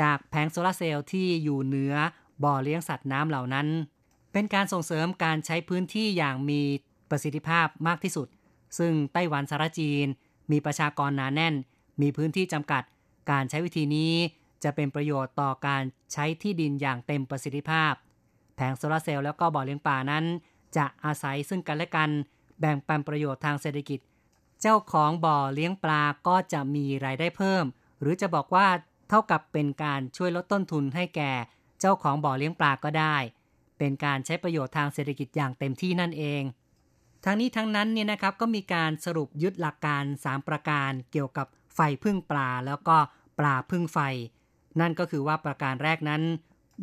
จากแผงโซลาเซลล์ที่อยู่เหนือบ่อเลี้ยงสัตว์น้ำเหล่านั้น เป็นการส่งเสริมการใช้พื้นที่อย่างมีประสิทธิภาพมากที่สุด ซึ่งไต้หวันสารจีน มีประชากรหนาแน่น มีพื้นที่จำกัด การใช้วิธีนี้จะเป็นประโยชน์ต่อการใช้ที่ดินอย่างเต็มประสิทธิภาพ แผงโซลาเซลล์แล้วก็บ่อเลี้ยงปลานั้น จะอาศัยซึ่งกันและกัน แบ่งปันประโยชน์ทางเศรษฐกิจ เจ้าของบ่อเลี้ยงปลาก็จะมีรายได้เพิ่ม หรือจะบอกว่าเท่ากับเป็นการช่วยลดต้นทุนให้แก่ เจ้าของบ่อเลี้ยงปลาก็ได้ เป็นการใช้ประโยชน์ทางเศรษฐกิจอย่างเต็มที่นั่นเอง ทั้งนี้ทั้งนั้นเนี่ยนะครับก็มีการสรุปยึดหลักการ 3 ประการเกี่ยวกับไฟพึ่งปลาแล้วก็ปลาพึ่งไฟ นั่นก็คือว่าประการแรกนั้น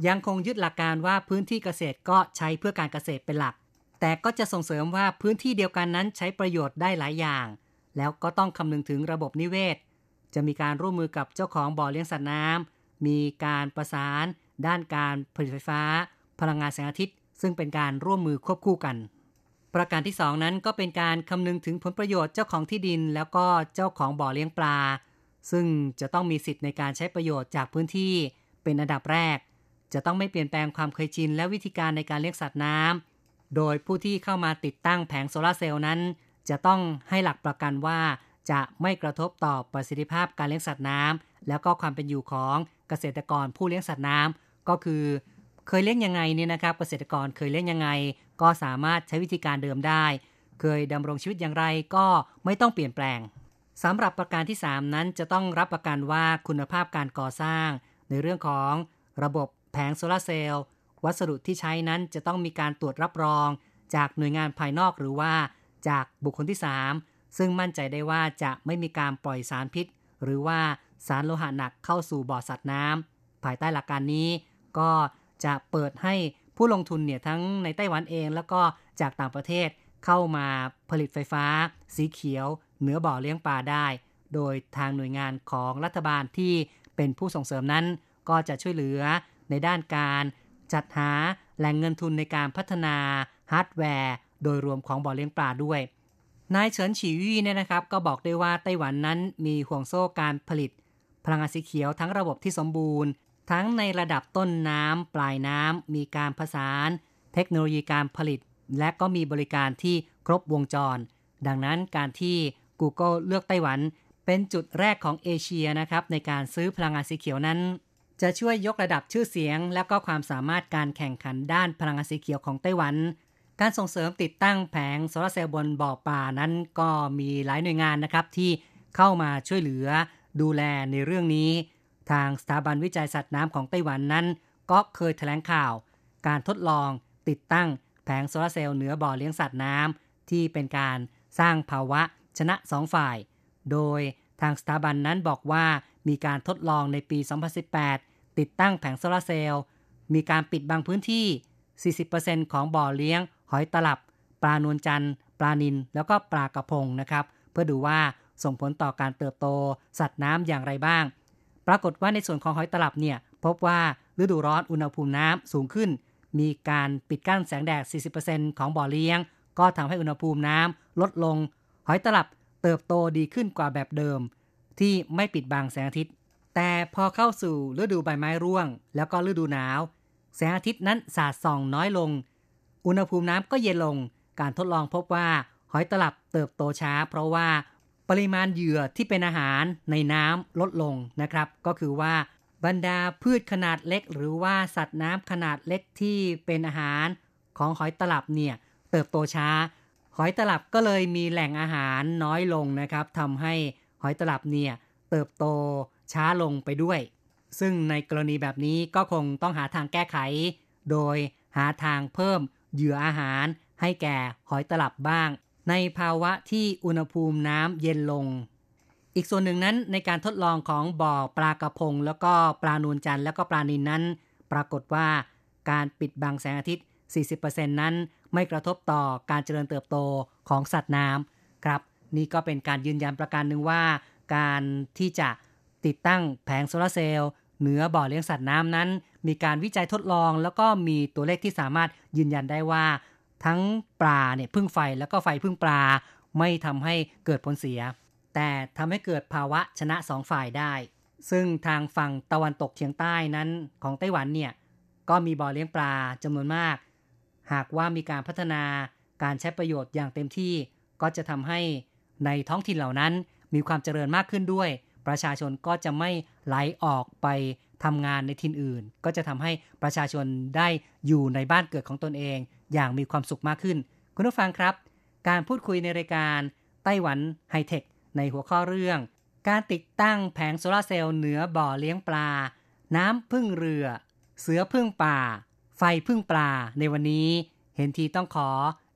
ยังคงยึดหลักการว่าพื้นที่เกษตรก็ใช้เพื่อการเกษตรเป็นหลัก แต่ก็จะส่งเสริมว่าพื้นที่เดียวกันนั้นใช้ประโยชน์ได้หลายอย่าง แล้วก็ต้องคำนึงถึงระบบนิเวศ จะมีการร่วมมือกับเจ้าของบ่อเลี้ยงสัตว์น้ำมีการประสาน ด้านการผลิตไฟฟ้า พลังงานแสงอาทิตย์ ซึ่งเป็นการร่วมมือควบคู่กัน ประการที่ 2 นั้นก็เป็นการคำนึงถึงผลประโยชน์เจ้าของที่ดิน แล้วก็เจ้าของบ่อเลี้ยงปลา ซึ่งจะต้องมีสิทธิ์ในการใช้ประโยชน์จากพื้นที่เป็นอันดับแรก จะต้องไม่เปลี่ยนแปลงความเคยชินและวิธีการในการเลี้ยงสัตว์น้ำโดยผู้ที่เข้ามาติดตั้งแผงโซลาร์เซลล์นั้น จะต้องให้หลักประกันว่า จะไม่กระทบต่อประสิทธิภาพการเลี้ยงสัตว์น้ำแล้วก็ความเป็นอยู่ของเกษตรกรผู้เลี้ยงสัตว์น้ำก็คือ เคยเลี้ยงยังไงเนี่ยนะครับเกษตรกรเคยเลี้ยงยังไง ก็สามารถใช้วิธีการเดิมได้ เคยดำรงชีวิตอย่างไรก็ไม่ต้องเปลี่ยนแปลงสำหรับประการที่ 3 นั้นจะต้องรับประกันว่าคุณภาพการก่อสร้าง ในเรื่องของระบบ แผงโซลาเซลล์วัสดุที่ใช้นั้นจะต้องมีการตรวจรับรอง จากหน่วยงานภายนอกหรือว่าจากบุคคลที่ 3 ซึ่งมั่นใจได้ว่าจะไม่มีการปล่อยสารพิษ หรือว่าสารโลหะหนักเข้าสู่บ่อสัตว์น้ำภายใต้หลักการนี้ ก็จะเปิดให้ผู้ลงทุนเนี่ยทั้งในไต้หวันเอง แล้วก็จากต่างประเทศเข้ามาผลิตไฟฟ้า สีเขียว เหนือบ่อเลี้ยงปลาได้ โดยทางหน่วยงานของรัฐบาลที่เป็นผู้ส่งเสริมนั้น ก็จะช่วยเหลือ ในด้านการจัดหาแหล่งเงินทุนในการพัฒนาฮาร์ดแวร์ โดยรวมของบ่อเลี้ยงปลาด้วย นายเฉินฉีวี่เนี่ยนะครับ ก็บอกได้ว่าไต้หวันนั้นมีห่วงโซ่การผลิต พลังงานสีเขียวทั้งระบบที่สมบูรณ์ ทั้งในระดับต้นน้ำปลายน้ำมีการผสาน เทคโนโลยีการผลิต และก็มีบริการที่ครบวงจร ดังนั้นการที่ Google เลือกไต้หวัน เป็นจุดแรกของเอเชียนะครับในการซื้อพลังงานสีเขียวนั้น จะช่วยยกระดับชื่อเสียง และก็ความสามารถการแข่งขันด้านพลังงานสีเขียวของไต้หวัน การส่งเสริมติดตั้งแผงโซลาร์เซลล์บนบ่อปลานั้นก็มีหลายหน่วยงานนะครับที่เข้ามาช่วยเหลือดูแลในเรื่องนี้ ทางสถาบันวิจัยสัตว์น้ำของไต้หวันนั้น ก็เคยแถลงข่าว การทดลองติดตั้งแผงโซลาร์เซลล์เหนือบ่อเลี้ยงสัตว์น้ำที่เป็นการสร้างภาวะชนะสองฝ่าย โดยทางสถาบันนั้นบอกว่า มีการทดลองในปี 2018 ติดตั้งแผงโซลาร์เซลล์ มีการปิดบางพื้นที่ 40%ของบ่อเลี้ยง หอยตลับ ปลานวลจันทร์ ปลานิน แล้วก็ปลากระพงนะครับ เพื่อดูว่าส่งผลต่อการเติบโต สัตว์น้ำอย่างไรบ้าง ปรากฏว่าในส่วนของหอยตลับเนี่ย พบว่าฤดูร้อนอุณหภูมิน้ำสูงขึ้น มีการปิดกั้นแสงแดด 40%ของบ่อเลี้ยง ก็ทำให้อุณหภูมิน้ำลดลง หอยตลับเติบโตดีขึ้นกว่าแบบเดิม ที่ไม่ปิดบังแสงอาทิตย์ แต่พอเข้าสู่ฤดูใบไม้ร่วง แล้วก็ฤดูหนาว แสงอาทิตย์นั้นสาดส่องน้อยลง อุณหภูมิน้ำก็เย็นลง การทดลองพบว่าหอยตลับเติบโตช้า เพราะว่าปริมาณเหยื่อที่เป็นอาหารในน้ำลดลงนะครับ ก็คือว่าบรรดาพืชขนาดเล็ก หรือว่าสัตว์น้ำขนาดเล็กที่เป็นอาหารของหอยตลับเนี่ยเติบโตช้า หอยตลับก็เลยมีแหล่งอาหารน้อยลงนะครับทำให้ หอยตลับเนี่ยเติบโตช้าลงไปด้วย ซึ่งในกรณีแบบนี้ก็คงต้องหาทางแก้ไข โดยหาทางเพิ่มเหยื่ออาหารให้แก่หอยตลับบ้าง ในภาวะที่อุณหภูมิน้ำเย็นลง อีกส่วนหนึ่งนั้นในการทดลองของบ่อปลากระพง แล้วก็ปลานวลจันแล้วก็ปลานินนั้น ปรากฏว่าการปิดบังแสงอาทิตย์ 40%นั้นไม่กระทบต่อการเจริญเติบโตของสัตว์น้ำครับ นี่ก็เป็นการยืนยันประการหนึ่งว่า การที่จะติดตั้งแผงโซลาเซลล์เหนือบ่อเลี้ยงสัตว์น้ำนั้น มีการวิจัยทดลอง แล้วก็มีตัวเลขที่สามารถยืนยันได้ว่า ทั้งปลาเนี่ยพึ่งไฟแล้วก็ไฟพึ่งปลา ไม่ทำให้เกิดผลเสีย แต่ทำให้เกิดภาวะชนะสองฝ่ายได้ ซึ่งทางฝั่งตะวันตกเฉียงใต้นั้นของไต้หวันเนี่ยก็มีบ่อเลี้ยงปลาจำนวนมาก หากว่ามีการพัฒนาการใช้ประโยชน์อย่างเต็มที่ก็จะทำให้ ในท้องถิ่นเหล่านั้นมีความเจริญมากขึ้นด้วย ประชาชนก็จะไม่ไหลออกไปทำงานในถิ่นอื่น ก็จะทำให้ประชาชนได้อยู่ในบ้านเกิดของตนเอง อย่างมีความสุขมากขึ้น คุณผู้ฟังครับ การพูดคุยในรายการไต้หวันไฮเทคในหัวข้อเรื่อง การติดตั้งแผงโซลาร์เซลล์เหนือบ่อเลี้ยงปลา น้ำพึ่งเรือ เสือพึ่งป่า ไฟพึ่งปลาในวันนี้ เห็นทีต้องขอ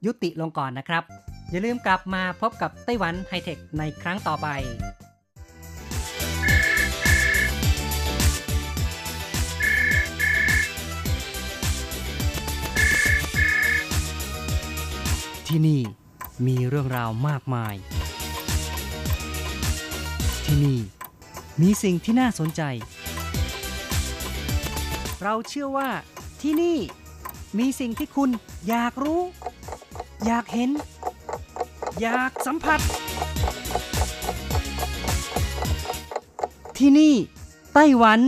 ยุติลงก่อนนะครับ อย่าลืมกลับมาพบกับไต้หวันไฮเทคในครั้งต่อไปที่นี่มีเรื่องราวมากมาย ที่นี่มีสิ่งที่น่าสนใจ เราเชื่อว่าที่นี่มีสิ่งที่คุณอยากรู้ อยากเห็น อยากสัมผัส ที่นี่ ไต้หวัน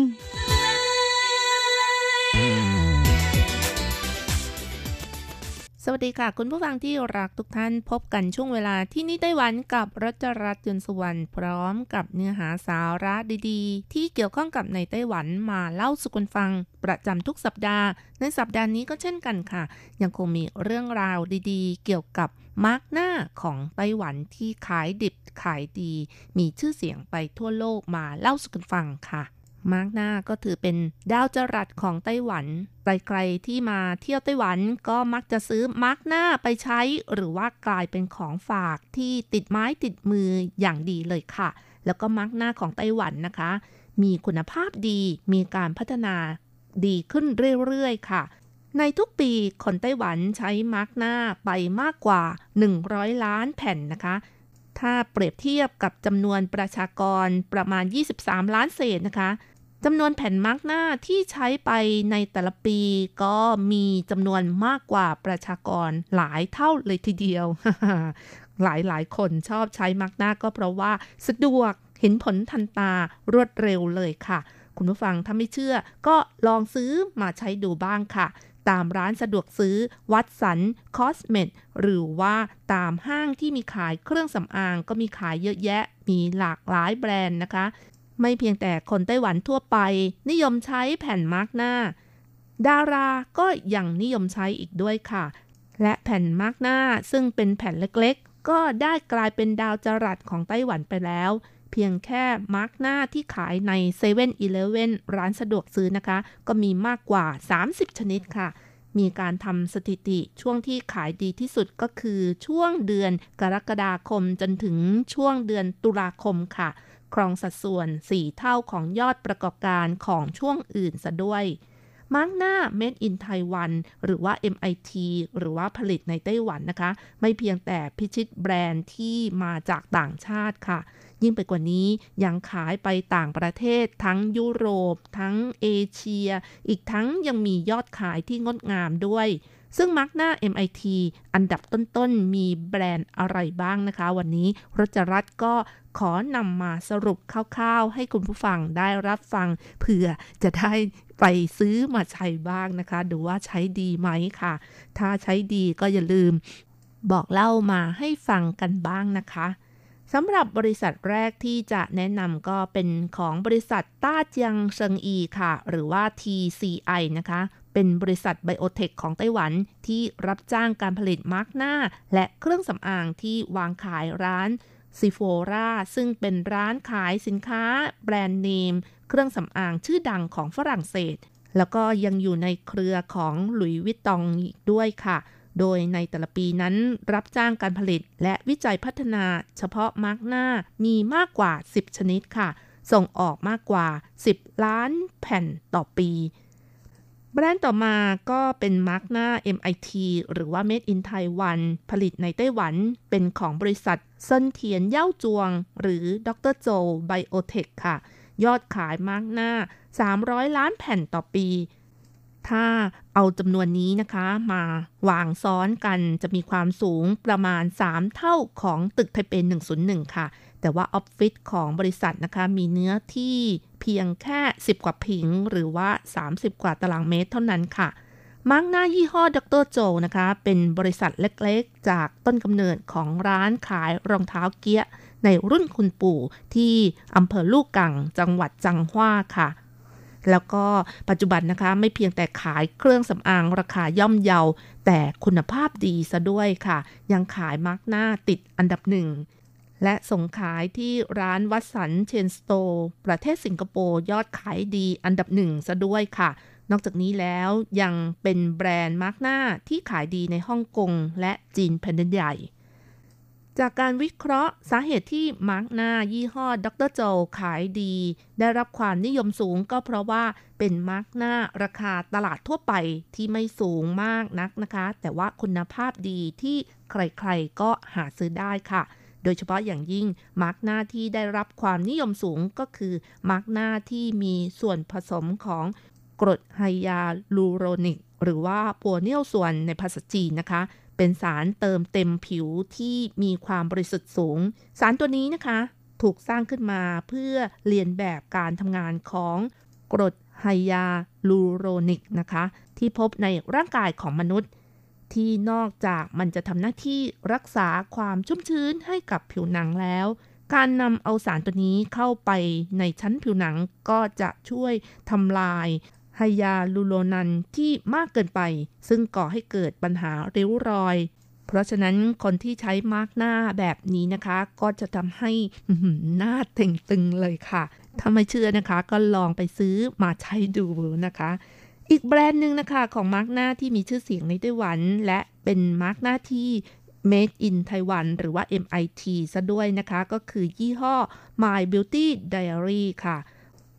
สวัสดีค่ะ คุณผู้ฟังที่รักทุกท่านพบกันช่วงเวลาที่นี่ไต้หวันกับรัชรัตน์ยนต์สุวรรณพร้อมกับเนื้อหาสาระดีๆ ที่เกี่ยวข้องกับในไต้หวันมาเล่าสู่กันฟัง ประจำทุกสัปดาห์ ในสัปดาห์นี้ก็เช่นกันค่ะ ยังคงมีเรื่องราวดีๆ เกี่ยวกับมาร์กหน้าของไต้หวันที่ขายดิบขายดี มีชื่อเสียงไปทั่วโลกมาเล่าสู่กันฟังค่ะ มาร์กหน้าก็ถือเป็นดาวจรัสของไต้หวัน ใครๆที่มาเที่ยวไต้หวันก็มักจะซื้อมาร์กหน้าไปใช้ หรือว่ากลายเป็นของฝากที่ติดไม้ติดมืออย่างดีเลยค่ะ แล้วก็มาร์กหน้าของไต้หวันนะคะ มีคุณภาพดี มีการพัฒนาดีขึ้นเรื่อยๆ ค่ะ ในทุกปีคนไต้หวันใช้มาร์กหน้าไปมากกว่า 100 ล้านแผ่นนะคะ ถ้าเปรียบเทียบกับจำนวนประชากรประมาณ 23 ล้านเศษนะคะจำนวนแผ่นมาร์กหน้าที่ใช้ไปในแต่ละปีก็มีจำนวนมากกว่าประชากรหลายเท่าเลยทีเดียว หลายหลายคนชอบใช้มาร์กหน้าก็เพราะว่าสะดวกเห็นผลทันตารวดเร็วเลยค่ะ คุณผู้ฟังถ้าไม่เชื่อก็ลองซื้อมาใช้ดูบ้างค่ะ ตามร้านสะดวกซื้อ วัดสันคอสเมตหรือว่าตามห้างที่มีขายเครื่องสำอางก็มีขายเยอะแยะ มีหลากหลายแบรนด์นะคะ ไม่เพียงแต่คนไต้หวันทั่วไป นิยมใช้แผ่นมาร์กหน้า ดาราก็ยังนิยมใช้อีกด้วยค่ะ และแผ่นมาร์กหน้าซึ่งเป็นแผ่นเล็กๆ ก็ได้กลายเป็นดาวจรัสของไต้หวันไปแล้ว เพียงแค่มาร์กหน้าที่ขายใน7 e เ e ่ e อร้านสะดวกซื้อนะคะ ก็มีมากกว่า 30 ชนิดค่ะ มีการทำสถิติช่วงที่ขายดีที่สุดก็คือช่วงเดือนกรกฎาคมจนถึงช่วงเดือนตุลาคมค่ะ ครองสัดส่วน 4 เท่าของยอดประกอบการของช่วงอื่นซะด้วยมาร์กหน้า Made in Taiwan หรือว่า MIT หรือว่าผลิตในไต้หวันนะคะ ไม่เพียงแต่พิชิตแบรนด์ที่มาจากต่างชาติค่ะ ยิ่งไปกว่านี้ยังขายไปต่างประเทศ ทั้งยุโรป ทั้งเอเชีย อีกทั้งยังมียอดขายที่งดงามด้วย ซึ่งมาร์กหน้า MIT อันดับต้นๆ มีแบรนด์อะไรบ้างนะคะ วันนี้รจรัตก็ขอนำมาสรุปคร่าวๆ ให้คุณผู้ฟังได้รับฟังเผื่อจะได้ไปซื้อมาใช้บ้างนะคะ ดูว่าใช้ดีไหมค่ะ ถ้าใช้ดีก็อย่าลืมบอกเล่ามาให้ฟังกันบ้างนะคะ สำหรับบริษัทแรกที่จะแนะนำก็เป็นของบริษัทต้าเจียงเซิงอีค่ะ หรือว่า TCI นะคะ เป็นบริษัทไบโอเทคของไต้หวันที่รับจ้างการผลิตมาร์กหน้า และเครื่องสำอางที่วางขายร้านซิโฟราซึ่งเป็นร้านขายสินค้า แบรนด์เนม เครื่องสำอางชื่อดังของฝรั่งเศส แล้วก็ยังอยู่ในเครือของหลุยวิตตองอีกด้วยค่ะ โดยในแต่ละปีนั้นรับจ้างการผลิตและวิจัยพัฒนาเฉพาะมาร์กหน้ามีมากกว่า 10 ชนิดค่ะ ส่งออกมากกว่า 10 ล้านแผ่นต่อปี แบรนด์ต่อมาก็เป็นมาร์กหน้า MIT หรือว่า Made in Taiwan ผลิตในไต้หวันเป็นของบริษัทเซินเทียนเย่าจวง หรือ Dr. Jou Biotech ค่ะ ยอดขายมาส์กหน้า 300 ล้านแผ่นต่อปี ถ้าเอาจำนวนนี้นะคะมาวางซ้อนกันจะมีความสูงประมาณ 3 เท่าของตึกไทเป101 ค่ะ แต่ว่าออฟฟิศของบริษัทนะคะมีเนื้อที่เพียงแค่ 10 กว่าผิง หรือว่า 30 กว่าตารางเมตรเท่านั้นค่ะมาส์กหน้ายี่ห้อ Dr. Jou นะคะ เป็นบริษัทเล็กๆ จากต้นกำเนิดของร้านขายรองเท้าเกี๊ยะในรุ่นคุณปู่ที่อำเภอลูกกังจังหวัดจังหว้าค่ะ แล้วก็ปัจจุบันนะคะไม่เพียงแต่ขายเครื่องสำอางราคาย่อมเยา แต่คุณภาพดีซะด้วยค่ะ ยังขายมาส์กหน้าติดอันดับหนึ่งและส่งขายที่ร้าน Watsons chain store ประเทศสิงคโปร์ยอดขายดีอันดับหนึ่งซะด้วยค่ะ นอกจากนี้แล้วยังเป็นแบรนด์มาส์กหน้าที่ขายดีในฮ่องกงและจีนแผ่นดินใหญ่ จากการวิเคราะห์สาเหตุที่มาส์กหน้ายี่ห้อ Dr. Jou ขายดี ได้รับความนิยมสูงก็เพราะว่าเป็นมาส์กหน้าราคาตลาดทั่วไปที่ไม่สูงมากนักนะคะ แต่ว่าคุณภาพดีที่ใครๆก็หาซื้อได้ค่ะ โดยเฉพาะอย่างยิ่งมาส์กหน้าที่ได้รับความนิยมสูงก็คือมาส์กหน้าที่มีส่วนผสมของกรดไฮยาลูโรนิก หรือว่า玻尿酸 ในภาษาจีนนะคะ เป็นสารเติมเต็มผิวที่มีความบริสุทธิ์สูง สารตัวนี้นะคะ ถูกสร้างขึ้นมาเพื่อเลียนแบบการทำงานของกรดไฮยาลูโรนิกนะคะ ที่พบในร่างกายของมนุษย์ ที่นอกจากมันจะทำหน้าที่รักษาความชุ่มชื้นให้กับผิวหนังแล้ว การนำเอาสารตัวนี้เข้าไปในชั้นผิวหนังก็จะช่วยทำลาย ไฮยาลูโรนันที่มากเกินไป ซึ่งก่อให้เกิดปัญหาริ้วรอย เพราะฉะนั้นคนที่ใช้มาร์กหน้าแบบนี้นะคะ ก็จะทำให้หน้าเต่งตึงเลยค่ะ ถ้าไม่เชื่อนะคะก็ลองไปซื้อมาใช้ดูนะคะอีกแบรนด์หนึ่งนะคะของมาร์กหน้าที่มีชื่อเสียงในไต้หวัน และเป็นมาร์กหน้าที่ Made in Taiwan หรือว่า MIT ซะด้วยนะคะ ก็คือยี่ห้อ My Beauty Diary ค่ะ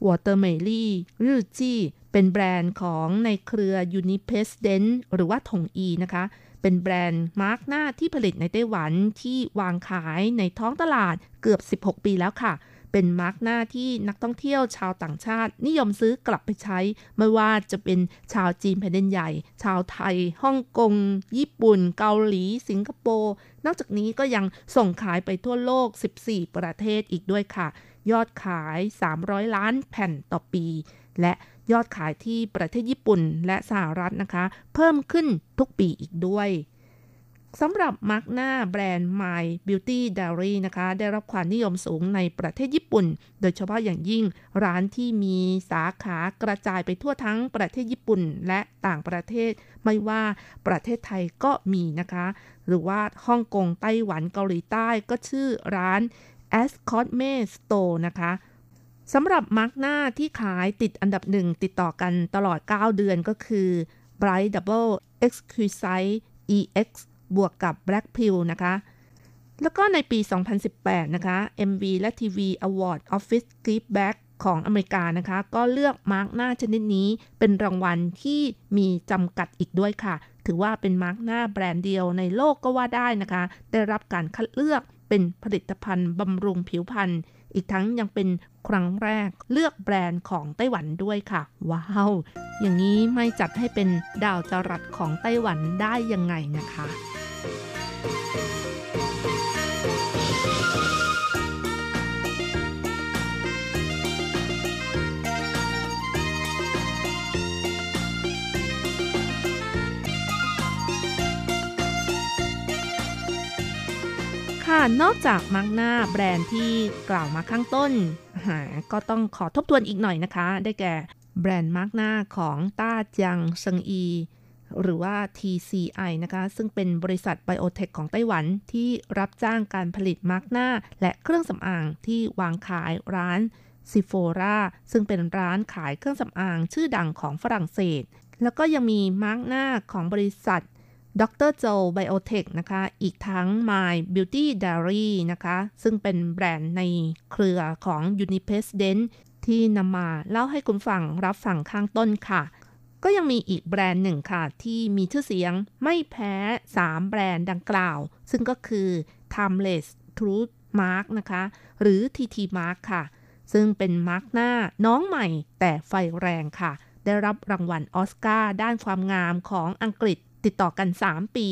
Water m e l y รืจี้ เป็นแบรนด์ของในเครือ Unipesdent หรือว่าถงอีนะคะ เป็นแบรนด์มาร์กหน้าที่ผลิตในไต้หวันที่วางขายในท้องตลาดเกือบ 16 ปีแล้วค่ะ เป็นมาร์กหน้าที่นักท่องเที่ยวชาวต่างชาติ นิยมซื้อกลับไปใช้ ไม่ว่าจะเป็นชาวจีนแผ่นดินใหญ่ ชาวไทยฮ่องกง ญี่ปุ่น เกาหลี สิงคโปร์ นอกจากนี้ก็ยังส่งขายไปทั่วโลก 14 ประเทศอีกด้วยค่ะ ยอดขาย 300 ล้านแผ่นต่อปี และ ยอดขายที่ประเทศญี่ปุ่นและสหรัฐนะคะ เพิ่มขึ้นทุกปีอีกด้วยสำหรับมาร์กหน้าแบรนด์ My Beauty Diary นะคะ ได้รับความนิยมสูงในประเทศญี่ปุ่น โดยเฉพาะอย่างยิ่งร้านที่มีสาขากระจายไปทั่วทั้งประเทศญี่ปุ่นและต่างประเทศ ไม่ว่าประเทศไทยก็มีนะคะ หรือว่าฮ่องกงไต้หวันเกาหลีใต้ก็ชื่อร้าน a s c o t m e Store นะคะ สำหรับมาร์กหน้าที่ขายติดอันดับหนึ่งติดต่อกันตลอด 9 เดือนก็คือ Bright Double Exquisite EX บวกกับ Black Pill นะคะ แล้วก็ในปี 2018 นะคะ MV และ TV Award Office Feedback ของอเมริกานะคะ ก็เลือกมาร์กหน้าชนิดนี้เป็นรางวัลที่มีจำกัดอีกด้วยค่ะ ถือว่าเป็นมาร์กหน้าแบรนด์เดียวในโลกก็ว่าได้นะคะ ได้รับการคัดเลือกเป็นผลิตภัณฑ์บำรุงผิวพรรณ อีกทั้งยังเป็นครั้งแรกเลือกแบรนด์ของไต้หวันด้วยค่ะ ว้าว อย่างนี้ไม่จัดให้เป็นดาวจรัสของไต้หวันได้ยังไงนะคะ ค่ะ นอกจากมาส์กหน้าแบรนด์ที่กล่าวมาข้างต้น ก็ต้องขอทบทวนอีกหน่อยนะคะ ได้แก่แบรนด์มาส์กหน้าของต้าจังเซิงอี หรือว่า TCI นะคะ ซึ่งเป็นบริษัท biotech ของไต้หวันที่รับจ้างการผลิตมาส์กหน้า และเครื่องสำอางที่วางขายร้าน Sephora ซึ่งเป็นร้านขายเครื่องสำอางชื่อดังของฝรั่งเศส แล้วก็ยังมีมาส์กหน้าของบริษัท ดรโจไบโอเทคนะคะ อีกทั้ง My Beauty Diary นะคะ ซึ่งเป็นแบรนด์ในเครือของ u n i p e s d e n t ที่นำมาเล่าให้คุณฟังรับฟังข้างต้นค่ะ ก็ยังมีอีกแบรนด์หนึ่งค่ะ ที่มีชื่อเสียงไม่แพ้ 3 แบรนด์ดังกล่าว ซึ่งก็คือ Timeless Truth Mark นะคะ หรือ TT Mark ค่ะ ซึ่งเป็นมาร์กหน้าน้องใหม่แต่ไฟแรงค่ะ ได้รับรางวัลออสการ์ด้านความงามของอังกฤษ ติดต่อกัน 3 ปี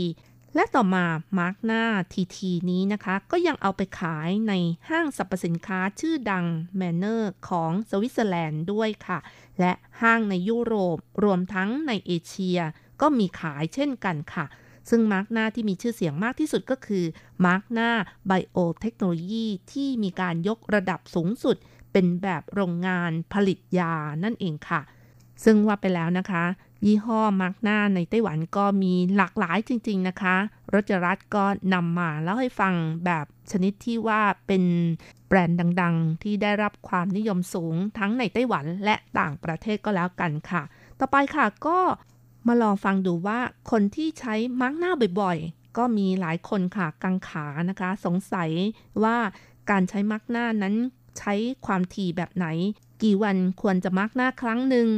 และต่อมามาส์กหน้า TT นี้นะคะ ก็ยังเอาไปขายในห้างสรรพสินค้าชื่อดัง Manor ของสวิตเซอร์แลนด์ด้วยค่ะ และห้างในยุโรปรวมทั้งในเอเชีย ก็มีขายเช่นกันค่ะซึ่งมาส์กหน้าที่มีชื่อเสียงมากที่สุดก็คือมาส์กหน้าไบโอเทคโนโลยีที่มีการยกระดับสูงสุด เป็นแบบโรงงานผลิตยานั่นเองค่ะ ซึ่งว่าไปแล้วนะคะ ยี่ห้อมาร์กหน้าในไต้หวันก็มีหลากหลายจริง ๆ นะคะ รจรัตก็นำมาแล้วให้ฟังแบบชนิดที่ว่าเป็นแบรนด์ดัง ๆ ที่ได้รับความนิยมสูงทั้งในไต้หวันและต่างประเทศก็แล้วกันค่ะ ต่อไปค่ะก็มาลองฟังดูว่าคนที่ใช้มาร์กหน้าบ่อยๆ ก็มีหลายคนค่ะกังขานะคะ สงสัยว่าการใช้มาร์กหน้านั้นใช้ความถี่แบบไหน กี่วันควรจะมาร์กหน้าครั้งหนึ่ง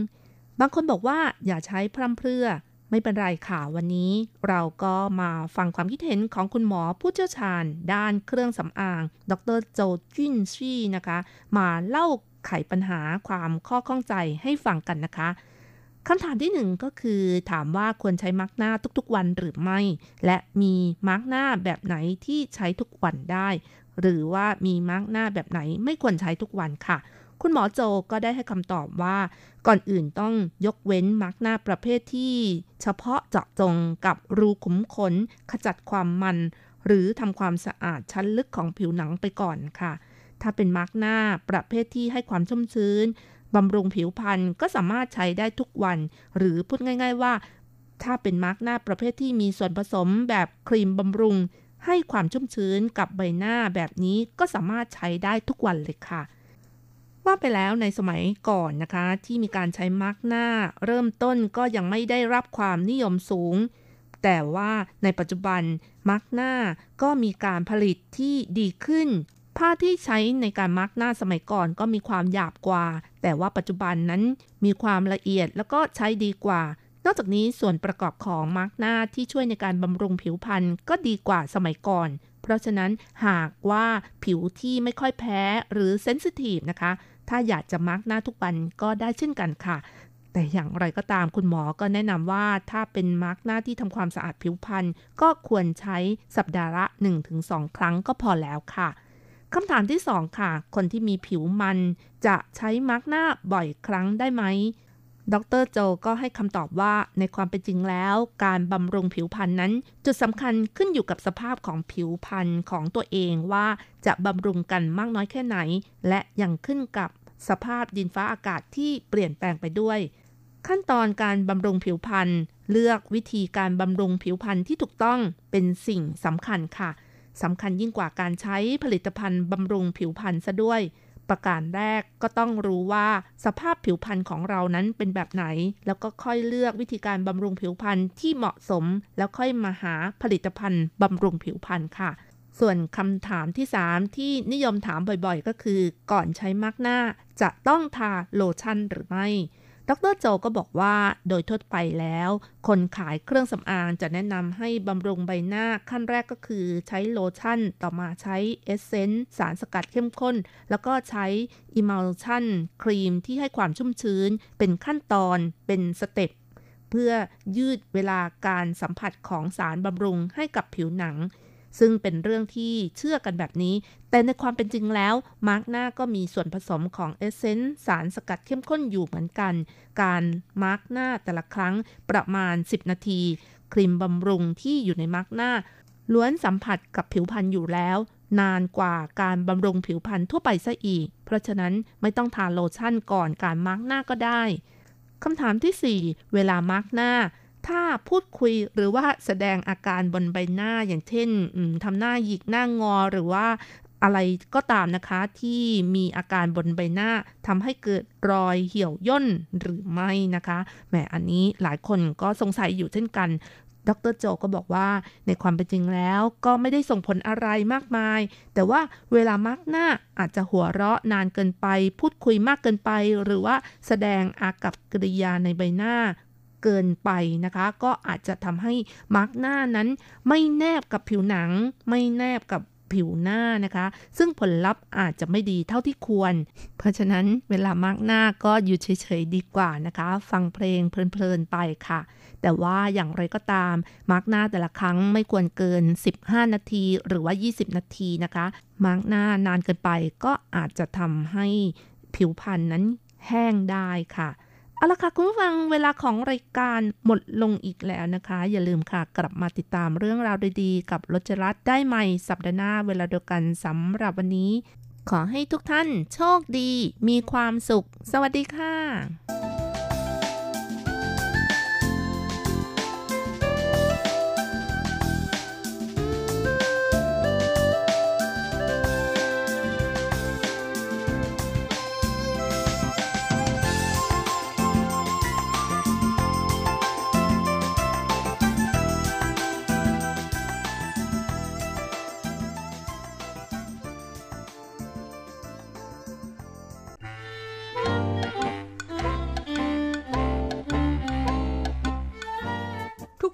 บางคนบอกว่าอย่าใช้พร่ำเพรื่อ ไม่เป็นไรค่ะวันนี้ เราก็มาฟังความคิดเห็นของคุณหมอผู้เชี่ยวชาญ ด้านเครื่องสำอาง ดรโจจินชี่นะคะ มาเล่าไขปัญหาความข้อข้องใจให้ฟังกันนะคะคำถามที่หนึ่งก็คือถามว่าควรใช้มาร์กหน้าทุกๆวันหรือไม่ และมีมาร์กหน้าแบบไหนที่ใช้ทุกวันได้ หรือว่ามีมาร์กหน้าแบบไหนไม่ควรใช้ทุกวันค่ะ คุณหมอโจก็ได้ให้คำตอบว่า ก่อนอื่นต้องยกเว้นมาร์กหน้าประเภทที่ เฉพาะเจาะจงกับรูขุมขน ขจัดความมัน หรือทำความสะอาดชั้นลึกของผิวหนังไปก่อนค่ะ ถ้าเป็นมาร์กหน้าประเภทที่ให้ความชุ่มชื้นบำรุงผิวพรรณก็สามารถใช้ได้ทุกวัน หรือพูดง่าย ๆว่า ถ้าเป็นมาร์กหน้าประเภทที่มีส่วนผสมแบบครีมบำรุง ให้ความชุ่มชื้นกับใบหน้าแบบนี้ก็สามารถใช้ได้ทุกวันเลยค่ะ ว่าไปแล้วในสมัยก่อนนะคะ ที่มีการใช้มาร์กหน้า เริ่มต้นก็ยังไม่ได้รับความนิยมสูง แต่ว่าในปัจจุบันมาร์กหน้าก็มีการผลิตที่ดีขึ้น ผ้าที่ใช้ในการมาร์กหน้าสมัยก่อนก็มีความหยาบกว่า แต่ว่าปัจจุบันนั้นมีความละเอียดแล้วก็ใช้ดีกว่า นอกจากนี้ส่วนประกอบของมาร์กหน้าที่ช่วยในการบำรุงผิวพรรณก็ดีกว่าสมัยก่อนเพราะฉะนั้นหากว่าผิวที่ไม่ค่อยแพ้หรือเซนซิทีฟนะคะ ถ้าอยากจะมาร์กหน้าทุกวันก็ได้เช่นกันค่ะ แต่อย่างไรก็ตามคุณหมอก็แนะนำว่าถ้าเป็นมาร์กหน้าที่ทำความสะอาดผิวพรรณก็ควรใช้สัปดาห์ละ 1-2 ครั้งก็พอแล้วค่ะคำถามที่สองค่ะ คนที่มีผิวมันจะใช้มาร์กหน้าบ่อยครั้งได้ไหม ดรโจก็ให้คำตอบว่าในความเป็นจริงแล้ว การบำรุงผิวพรรณนั้น จุดสำคัญขึ้นอยู่กับสภาพของผิวพรรณของตัวเองว่าจะบำรุงกันมากน้อยแค่ไหน และยังขึ้นกับ สภาพดินฟ้าอากาศที่เปลี่ยนแปลงไปด้วย ขั้นตอนการบำรุงผิวพรรณเลือกวิธีการบำรุงผิวพรรณที่ถูกต้องเป็นสิ่งสำคัญค่ะสำคัญยิ่งกว่าการใช้ผลิตภัณฑ์บำรุงผิวพรรณซะด้วย ประการแรกก็ต้องรู้ว่าสภาพผิวพรรณของเรานั้นเป็นแบบไหน แล้วก็ค่อยเลือกวิธีการบำรุงผิวพรรณที่เหมาะสม แล้วค่อยมาหาผลิตภัณฑ์บำรุงผิวพรรณค่ะ ส่วนคำถามที่ 3 ที่นิยมถามบ่อยๆ ก็คือก่อนใช้มาส์กหน้าจะต้องทาโลชั่นหรือไม่ Dr. Jou ก็บอกว่าโดยทั่วไปแล้ว คนขายเครื่องสำอางจะแนะนำให้บำรุงใบหน้าขั้นแรกก็คือใช้โลชั่น ต่อมาใช้ essence สารสกัดเข้มข้น แล้วก็ใช้อิมัลชั่นครีมที่ให้ความชุ่มชื้น เป็นขั้นตอนเป็น step เพื่อยืดเวลาการสัมผัสของสารบำรุงให้กับผิวหนัง ซึ่งเป็นเรื่องที่เชื่อกันแบบนี้ แต่ในความเป็นจริงแล้ว มาส์กหน้าก็มีส่วนผสมของ essence สารสกัดเข้มข้นอยู่เหมือนกัน การมาส์กหน้าแต่ละครั้งประมาณ 10 นาที ครีมบำรุงที่อยู่ในมาส์กหน้า ล้วนสัมผัสกับผิวพรรณอยู่แล้ว นานกว่าการบำรุงผิวพรรณทั่วไปซะอีก เพราะฉะนั้นไม่ต้องทาโลชั่นก่อนการมาส์กหน้าก็ได้คำถามที่ 4 เวลามาส์กหน้า ถ้าพูดคุยหรือว่าแสดงอาการบนใบหน้าอย่างเช่นทำหน้าหยิกหน้างอหรือว่าอะไรก็ตามนะคะที่มีอาการบนใบหน้าทำให้เกิดรอยเหี่ยวย่นหรือไม่นะคะแหมอันนี้หลายคนก็สงสัยอยู่เช่นกัน ดรโจก็บอกว่าในความเป็นจริงแล้วก็ไม่ได้ส่งผลอะไรมากมาย แต่ว่าเวลามักหน้าอาจจะหัวเราะนานเกินไป พูดคุยมากเกินไป หรือว่าแสดงอากับกริยาในใบหน้า เกินไปนะคะ ก็อาจจะทำให้มาร์กหน้านั้นไม่แนบกับผิวหนัง ไม่แนบกับผิวหน้านะคะ ซึ่งผลลัพธ์อาจจะไม่ดีเท่าที่ควร เพราะฉะนั้นเวลามาร์กหน้าก็อยู่เฉยๆดีกว่านะคะ ฟังเพลงเพลินๆไปค่ะ แต่ว่าอย่างไรก็ตาม มาร์กหน้าแต่ละครั้งไม่ควรเกิน 15 นาทีหรือว่า 20 นาทีนะคะ มาร์กหน้านานเกินไปก็อาจจะทำให้ผิวพรรณนั้นแห้งได้ค่ะ เอาละค่ะคุณผู้ฟังเวลาของรายการหมดลงอีกแล้วนะคะ อย่าลืมค่ะกลับมาติดตามเรื่องราวดีๆ กับรจรัสได้ใหม่สัปดาห์หน้าเวลาเดียวกันสำหรับวันนี้ ขอให้ทุกท่านโชคดี มีความสุข สวัสดีค่ะ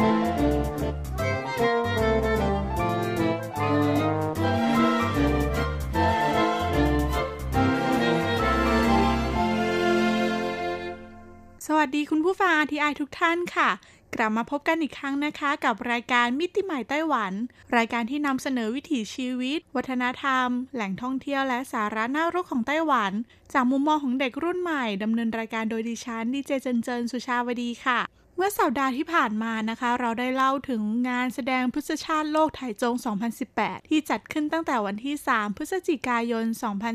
ส วัสดีคุณผู้ฟังทีไอทุกท่านค่ะ กลับมาพบกันอีกครั้งนะคะ กับรายการมิติใหม่ไต้หวัน รายการที่นำเสนอวิถีชีวิต วัฒนธรรม แหล่งท่องเที่ยวและสาระน่ารู้ของไต้หวัน จากมุมมองของเด็กรุ่นใหม่ดำเนินรายการโดยดิฉันดีเจเจนเจินสุชาวดีค่ะ มื่อสัปดาห์ที่ผ่านมานะคะ เราได้เล่าถึงงานแสดงพฤษชาติโลกไถจง 2018 ที่จัดขึ้นตั้งแต่วันที่ 3 พฤศจิกายน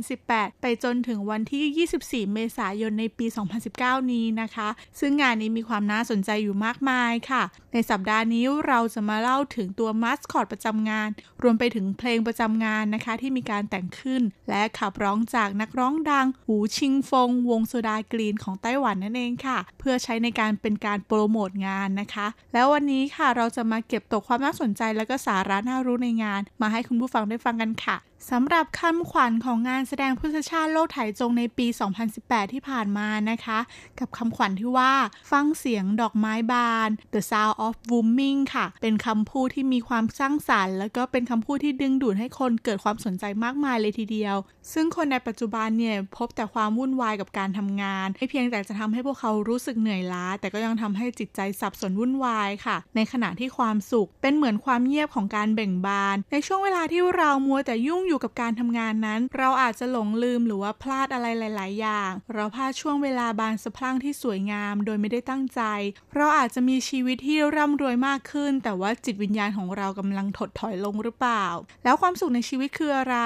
2018 ไปจนถึงวันที่ 24 เมษายนในปี 2019 นี้นะคะ ซึ่งงานนี้มีความน่าสนใจอยู่มากมายค่ะ ในสัปดาห์นี้เราจะมาเล่าถึงตัวมัสคอตประจำงาน รวมไปถึงเพลงประจำงานนะคะ ที่มีการแต่งขึ้น และขับร้องจากนักร้องดัง หูชิงฟง วงโซดากรีนของไต้หวันนั่นเองค่ะ เพื่อใช้ในการเป็นการโปรโมทงานนะคะ แล้ววันนี้ค่ะเราจะมาเก็บตกความน่าสนใจและก็สาระน่ารู้ในงาน มาให้คุณผู้ฟังได้ฟังกันค่ะสำหรับคำขวัญของงานแสดงพุทธชาติโลกไถจงในปี 2018 ที่ผ่านมานะคะ กับคำขวัญที่ว่า ฟังเสียงดอกไม้บาน The Sound of Blooming ค่ะ เป็นคำพูดที่มีความสร้างสรรค์ แล้วก็เป็นคำพูดที่ดึงดูดให้คนเกิดความสนใจมากมายเลยทีเดียว ซึ่งคนในปัจจุบันเนี่ยพบแต่ความวุ่นวายกับการทำงาน ไม่เพียงแต่จะทำให้พวกเขารู้สึกเหนื่อยล้า แต่ก็ยังทำให้จิตใจสับสนวุ่นวายค่ะ ในขณะที่ความสุขเป็นเหมือนความเงียบของการเบ่งบาน ในช่วงเวลาที่เรามัวแต่ยุ่งอยู่กับการทำงานนั้น เราอาจจะหลงลืมหรือว่าพลาดอะไรหลาย ๆ อย่าง เราพลาดช่วงเวลาบานสะพรั่งที่สวยงาม โดยไม่ได้ตั้งใจ เราอาจจะมีชีวิตที่ร่ำรวยมากขึ้น แต่ว่าจิตวิญญาณของเรากำลังถดถอยลงหรือเปล่า แล้วความสุขในชีวิตคืออะไร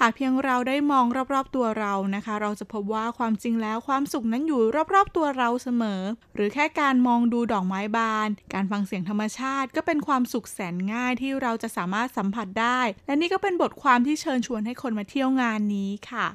หากเพียงเราได้มองรอบ ๆ ตัวเรานะคะ เราจะพบว่าความจริงแล้วความสุขนั้นอยู่รอบ ๆ ตัวเราเสมอ หรือแค่การมองดูดอกไม้บาน การฟังเสียงธรรมชาติ ก็เป็นความสุขแสนง่ายที่เราจะสามารถสัมผัสได้ และนี่ก็เป็นบทความที่เชชิญชวนให้คนมาเที่ยวงานนี้ค่ะ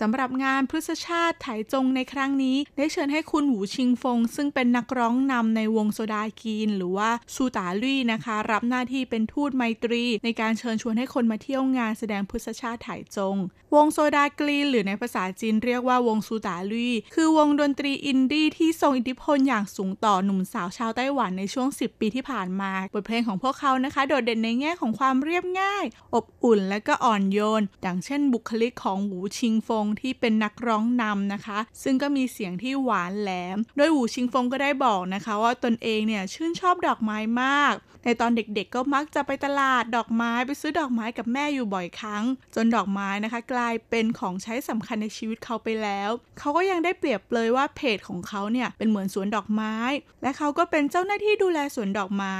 สำหรับงานพฤษชาติไถจงในครั้งนี้ ได้เชิญให้คุณหูชิงฟง ซึ่งเป็นนักร้องนำในวงโซดากีน หรือว่าซูตาลี่นะคะ รับหน้าที่เป็นทูตไมตรี ในการเชิญชวนให้คนมาเที่ยวงานแสดงพฤษชาติไถจง วง Sodagreen หรือในภาษาจีนเรียกว่าวงซูตาลี่คือวงดนตรีอินดี้ที่ทรงอิทธิพลอย่างสูงต่อหนุ่มสาวชาวไต้หวันในช่วง 10 ปีที่ผ่านมาบทเพลงของพวกเขานะคะ โดดเด่นในแง่ของความเรียบง่าย อบอุ่นและก็อ่อนโยน ดังเช่นบุคลิกของอู๋ชิงฟงที่เป็นนักร้องนำนะคะ ซึ่งก็มีเสียงที่หวานแหลม โดยอู๋ชิงฟงก็ได้บอกนะคะ ว่าตนเองเนี่ยชื่นชอบดอกไม้มาก ในตอนเด็กๆก็มักจะไปตลาดดอกไม้ไปซื้อดอกไม้กับแม่อยู่บ่อยครั้ง จนดอกไม้นะคะ กลายเป็นของใช้สำคัญในชีวิตเขาไปแล้ว เขาก็ยังได้เปรียบเลยว่าเพจของเขาเนี่ยเป็นเหมือนสวนดอกไม้ และเขาก็เป็นเจ้าหน้าที่ดูแลสวนดอกไม้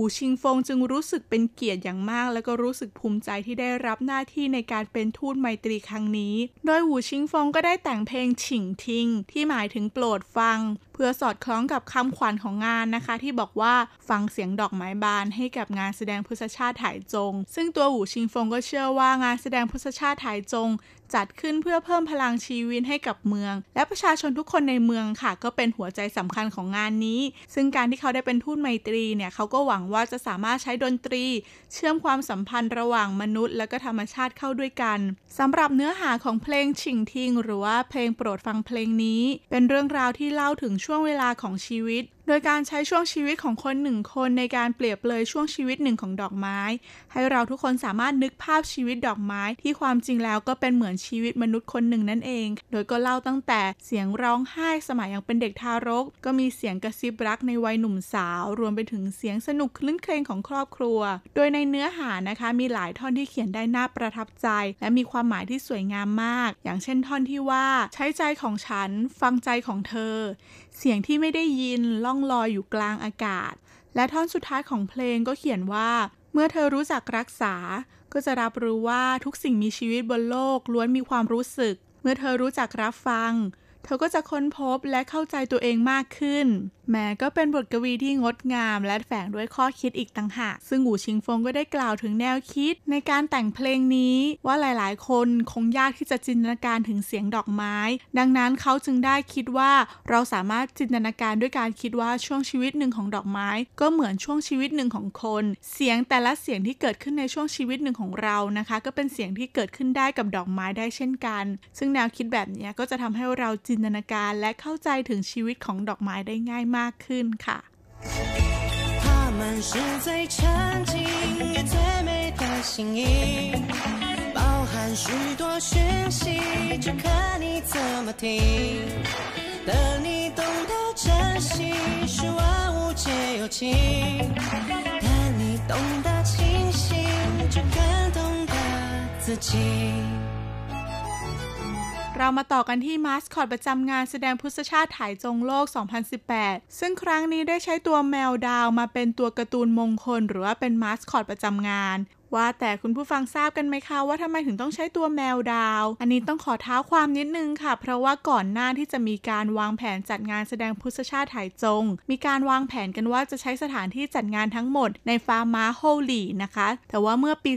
หูชิงฟงจึงรู้สึกเป็นเกียรติอย่างมาก และก็รู้สึกภูมิใจที่ได้รับหน้าที่ในการเป็นทูตไมตรีครั้งนี้ โดยหูชิงฟงก็ได้แต่งเพลงฉิงทิง ที่หมายถึงโปรดฟัง พื่อสอดคล้องกับคำขวัญของงานนะคะ ที่บอกว่าฟังเสียงดอกไม้บานให้กับงานแสดงพุทธชาติถ่ายจง ซึ่งตัวหูชิงฟงก็เชื่อว่างานแสดงพุทธชาติถ่ายจง จัดขึ้นเพื่อเพิ่มพลังชีวิตให้กับเมือง และประชาชนทุกคนในเมืองค่ะ ก็เป็นหัวใจสำคัญของงานนี้ ซึ่งการที่เขาได้เป็นทูตไมตรีเนี่ยเขาก็หวังว่าจะสามารถใช้ดนตรี เชื่อมความสัมพันธ์ระหว่างมนุษย์ และก็ธรรมชาติเข้าด้วยกันสำหรับเนื้อหาของเพลงฉิงทิงหรือว่าเพลงโปรดฟังเพลงนี้ เป็นเรื่องราวที่เล่าถึงช่วงเวลาของชีวิต โดยการใช้ช่วงชีวิตของคนหนึ่งคนในการเปรียบเลยช่วงชีวิตหนึ่งของดอกไม้ ให้เราทุกคนสามารถนึกภาพชีวิตดอกไม้ ที่ความจริงแล้วก็เป็นเหมือนชีวิตมนุษย์คนหนึ่งนั่นเอง โดยก็เล่าตั้งแต่เสียงร้องไห้สมัยยังเป็นเด็กทารก ก็มีเสียงกระซิบรักในวัยหนุ่มสาว รวมไปถึงเสียงสนุกคลื่นเครงของครอบครัว โดยในเนื้อหานะคะมีหลายท่อนที่เขียนได้น่าประทับใจ และมีความหมายที่สวยงามมาก อย่างเช่นท่อนที่ว่า ใช้ใจของฉัน ฟังใจของเธอ เสียงที่ไม่ได้ยินล่องลอยอยู่กลางอากาศ และท่อนสุดท้ายของเพลงก็เขียนว่า เมื่อเธอรู้จักรักษา ก็จะรับรู้ว่าทุกสิ่งมีชีวิตบนโลกล้วนมีความรู้สึก เมื่อเธอรู้จักรับฟัง เธอก็จะค้นพบและเข้าใจตัวเองมากขึ้น แม้ก็เป็นบทกวีที่งดงามและแฝงด้วยข้อคิดอีกต่างหาก ซึ่งหูชิงฟงก็ได้กล่าวถึงแนวคิด ในการแต่งเพลงนี้ว่าหลายๆ คนคงยากที่จะจินตนาการถึงเสียงดอกไม้ ดังนั้นเขาจึงได้คิดว่าเราสามารถจินตนาการด้วยการคิดว่าช่วงชีวิตหนึ่งของดอกไม้ ก็เหมือนช่วงชีวิตหนึ่งของคน เสียงแต่ละเสียงที่เกิดขึ้นในช่วงชีวิตหนึ่งของเรานะคะ ก็เป็นเสียงที่เกิดขึ้นได้กับดอกไม้ได้เช่นกัน ซึ่งแนวคิดแบบนี้ก็จะทำให้เราจินตนาการและเข้าใจถึงชีวิตของดอกไม้ได้ง่ายมขึ้นค่ะ 它们是最沉静也最美的心意，包含许多讯息，只看你怎么听。等你懂得珍惜，是万物皆有情；但你懂得清醒，就更懂得自己。 เรามาต่อกันที่มาสคอตประจำงานแสดงพุทธชาติถ่ายจงโลก 2018 ซึ่งครั้งนี้ได้ใช้ตัวแมวดาวมาเป็นตัวการ์ตูนมงคล หรือว่าเป็นมาสคอตประจำงาน ว่าแต่คุณผู้ฟังทราบกันไหมคะว่าทำไมถึงต้องใช้ตัวแมวดาว อันนี้ต้องขอเท้าความนิดนึงค่ะ เพราะว่าก่อนหน้าที่จะมีการวางแผนจัดงานแสดงพุทธชาติไถจง มีการวางแผนกันว่าจะใช้สถานที่จัดงานทั้งหมดในฟาร์มม้าโฮลีนะคะ แต่ว่าเมื่อปี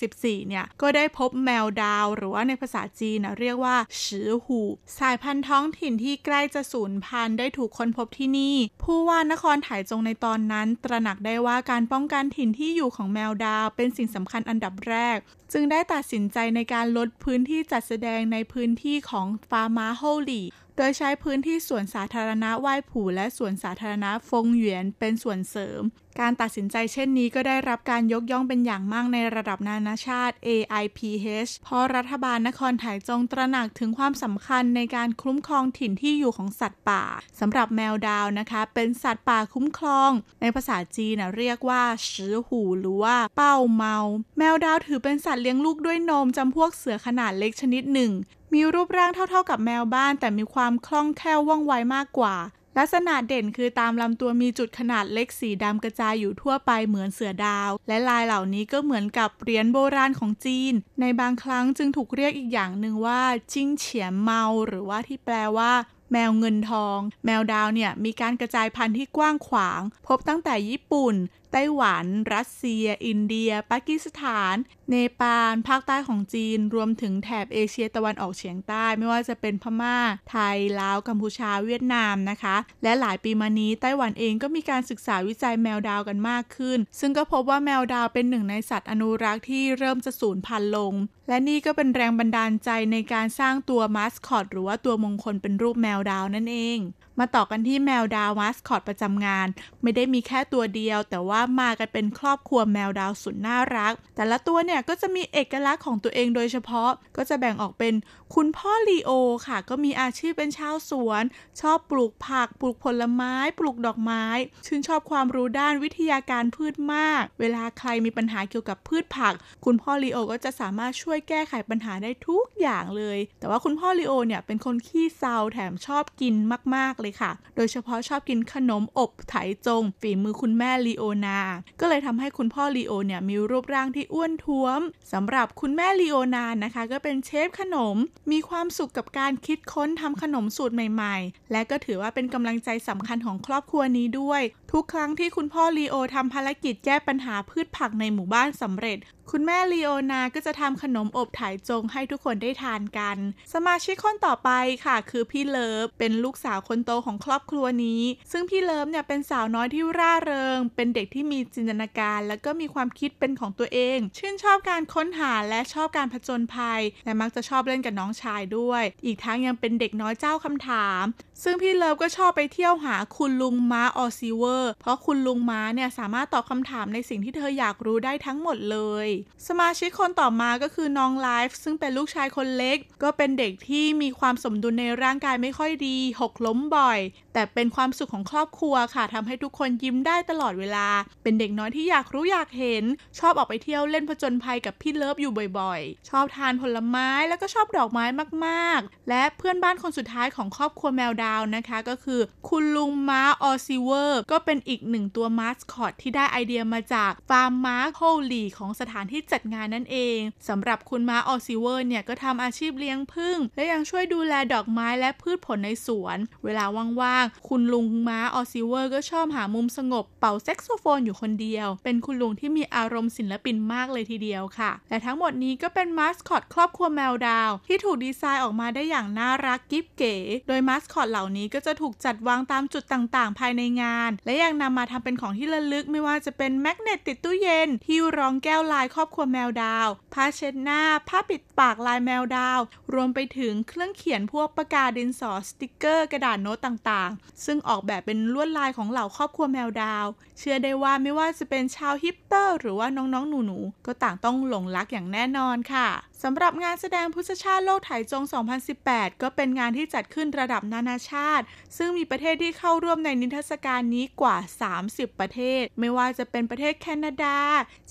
2014 เนี่ย ก็ได้พบแมวดาว หรือว่าในภาษาจีนนะเรียกว่าชือหู สายพันธุ์ท้องถิ่นที่ใกล้จะสูญพันธุ์ได้ถูกค้นพบที่นี่ ผู้ว่านครไถจงในตอนนั้น ตระหนักได้ว่าการป้องกันถิ่นที่อยู่ของแมวดาวเป็นสิ่งสำคัญอันดับแรก จึงได้ตัดสินใจในการลดพื้นที่จัดแสดงในพื้นที่ของฟาร์มาโฮลี โดยใช้พื้นที่สวนสาธารณะไหว้ผู่ และสวนสาธารณะฟงเหวียนเป็นส่วนเสริม การตัดสินใจเช่นนี้ก็ได้รับการยกย่องเป็นอย่างมากในระดับนานาชาติ AIPH เพราะรัฐบาลนครไถ่จงตระหนักถึงความสำคัญในการคุ้มครองถิ่นที่อยู่ของสัตว์ป่าสำหรับแมวดาวนะคะ เป็นสัตว์ป่าคุ้มครอง ในภาษาจีนนะเรียกว่าชือหูหรือว่าเป้าเมา แมวดาวถือเป็นสัตว์เลี้ยงลูกด้วยนมจำพวกเสือขนาดเล็กชนิดหนึ่ง มีรูปร่างเท่าๆกับแมวบ้าน แต่มีความคล่องแคล่วว่องไวมากกว่า ลักษณะเด่นคือตามลำตัวมีจุดขนาดเล็กสีดำกระจายอยู่ทั่วไปเหมือนเสือดาว และลายเหล่านี้ก็เหมือนกับเหรียญโบราณของจีน ในบางครั้งจึงถูกเรียกอีกอย่างหนึ่งว่าจิ้งเฉียนเมา หรือว่าที่แปลว่าแมวเงินทอง แมวดาวเนี่ยมีการกระจายพันธุ์ที่กว้างขวาง พบตั้งแต่ญี่ปุ่น ต้หวัน รัสเซีย อินเดีย ปากีสถาน เนปาล ภาคใต้ของจีน รวมถึงแถบเอเชียตะวันออกเฉียงใต้ ไม่ว่าจะเป็นพม่า ไทย ลาว กัมพูชา เวียดนามนะคะ และหลายปีมานี้ไต้หวันเองก็มีการศึกษาวิจัยแมวดาวกันมากขึ้น ซึ่งก็พบว่าแมวดาวเป็นหนึ่งในสัตว์อนุรักษ์ที่เริ่มจะสูญพันธุ์ลง และนี่ก็เป็นแรงบันดาลใจในการสร้างตัวมาสคอตหรือว่าตัวมงคลเป็นรูปแมวดาวนั่นเอง มาต่อกันที่แมวดาวมาสคอตประจำงาน ไม่ได้มีแค่ตัวเดียว แต่ว่ามากันเป็นครอบครัวแมวดาวสุดน่ารัก แต่ละตัวเนี่ยก็จะมีเอกลักษณ์ของตัวเองโดยเฉพาะก็จะแบ่งออกเป็นคุณพ่อลีโอค่ะ ก็มีอาชีพเป็นชาวสวน ชอบปลูกผัก ปลูกผลไม้ ปลูกดอกไม้ ชื่นชอบความรู้ด้านวิทยาการพืชมาก เวลาใครมีปัญหาเกี่ยวกับพืชผัก คุณพ่อลีโอก็จะสามารถช่วยแก้ไขปัญหาได้ทุกอย่างเลย แต่ว่าคุณพ่อลีโอเนี่ยเป็นคนขี้เศร้าแถมชอบกินมากๆเลยค่ะ โดยเฉพาะชอบกินขนมอบไถจง ฝีมือคุณแม่ลีโอนา ก็เลยทำให้คุณพ่อลีโอเนี่ยมีรูปร่างที่อ้วนท้วมสำหรับคุณแม่ลีโอนานะคะ ก็เป็นเชฟขนม มีความสุขกับการคิดค้นทำขนมสูตรใหม่ ๆ และก็ถือว่าเป็นกำลังใจสำคัญของครอบครัวนี้ด้วยทุกครั้งที่คุณพ่อลีโอทำภารกิจแก้ปัญหาพืชผักในหมู่บ้านสำเร็จ คุณแม่ลีโอนาก็จะทำขนมอบถ่ายจงให้ทุกคนได้ทานกัน สมาชิกคนต่อไปค่ะ คือพี่เลิฟ เป็นลูกสาวคนโตของครอบครัวนี้ ซึ่งพี่เลิฟเนี่ยเป็นสาวน้อยที่ร่าเริง เป็นเด็กที่มีจินตนาการ และก็มีความคิดเป็นของตัวเอง ชื่นชอบการค้นหาและชอบการผจญภัย และมักจะชอบเล่นกับน้องชายด้วย อีกทั้งยังเป็นเด็กน้อยเจ้าคำถาม ซึ่งพี่เลิฟก็ชอบไปเที่ยวหาคุณลุงม้าออซิเวอร์เพราะคุณลุงม้าเนี่ยสามารถตอบคำถามในสิ่งที่เธออยากรู้ได้ทั้งหมดเลย สมาชิกคนต่อมาก็คือน้องไลฟ์ซึ่งเป็นลูกชายคนเล็ก ก็เป็นเด็กที่มีความสมดุลในร่างกายไม่ค่อยดี หกล้มบ่อย แต่เป็นความสุขของครอบครัวค่ะทำให้ทุกคนยิ้มได้ตลอดเวลา เป็นเด็กน้อยที่อยากรู้อยากเห็น ชอบออกไปเที่ยวเล่นผจญภัยกับพี่เลิฟอยู่บ่อยๆ ชอบทานผลไม้แล้วก็ชอบดอกไม้มากๆ และเพื่อนบ้านคนสุดท้ายของครอบครัวแมวดาวนะคะ ก็คือ คุณลุงม้าออซิเวอร์ก็เป็นอีกหนึ่งตัวมาสคอตที่ได้ไอเดียมาจากฟาร์มม้าโฮลีของสถานที่จัดงานนั่นเองสำหรับคุณม้าออซิเวอร์เนี่ยก็ทำอาชีพเลี้ยงผึ้งและยังช่วยดูแลดอกไม้และพืชผลในสวน เวลาว่างคุณลุงม้าออซิเวอร์ก็ชอบหามุมสงบเป่าแซกโซโฟนอยู่คนเดียว เป็นคุณลุงที่มีอารมณ์ศิลปินมากเลยทีเดียวค่ะ และทั้งหมดนี้ก็เป็นมาสคอตครอบครัวแมวดาว ที่ถูกดีไซน์ออกมาได้อย่างน่ารักกิ๊บเก๋ โดยมาสคอตเหล่านี้ก็จะถูกจัดวางตามจุดต่างๆ ภายในงาน และยังนำมาทำเป็นของที่ระลึกไม่ว่าจะเป็น magnet ติดตู้เย็นที่รองแก้วลายครอบครัวแมวดาวผ้าเช็ดหน้าผ้าปิด ปากลายแมวดาว รวมไปถึงเครื่องเขียนพวกปากกาดินสอสติกเกอร์ กระดาษโน้ตต่างๆ ซึ่งออกแบบเป็นลวดลายของเหล่าครอบครัวแมวดาว เชื่อได้ว่าไม่ว่าจะเป็นชาวฮิปเตอร์ หรือว่าน้องๆหนูๆก็ต่างต้องหลงรักอย่างแน่นอนค่ะสำหรับงานแสดงพฤกษชาติโลกไถจง 2018 ก็เป็นงานที่จัดขึ้นระดับนานาชาติ ซึ่งมีประเทศที่เข้าร่วมในนิทรรศการนี้กว่า 30 ประเทศ ไม่ว่าจะเป็นประเทศแคนาดา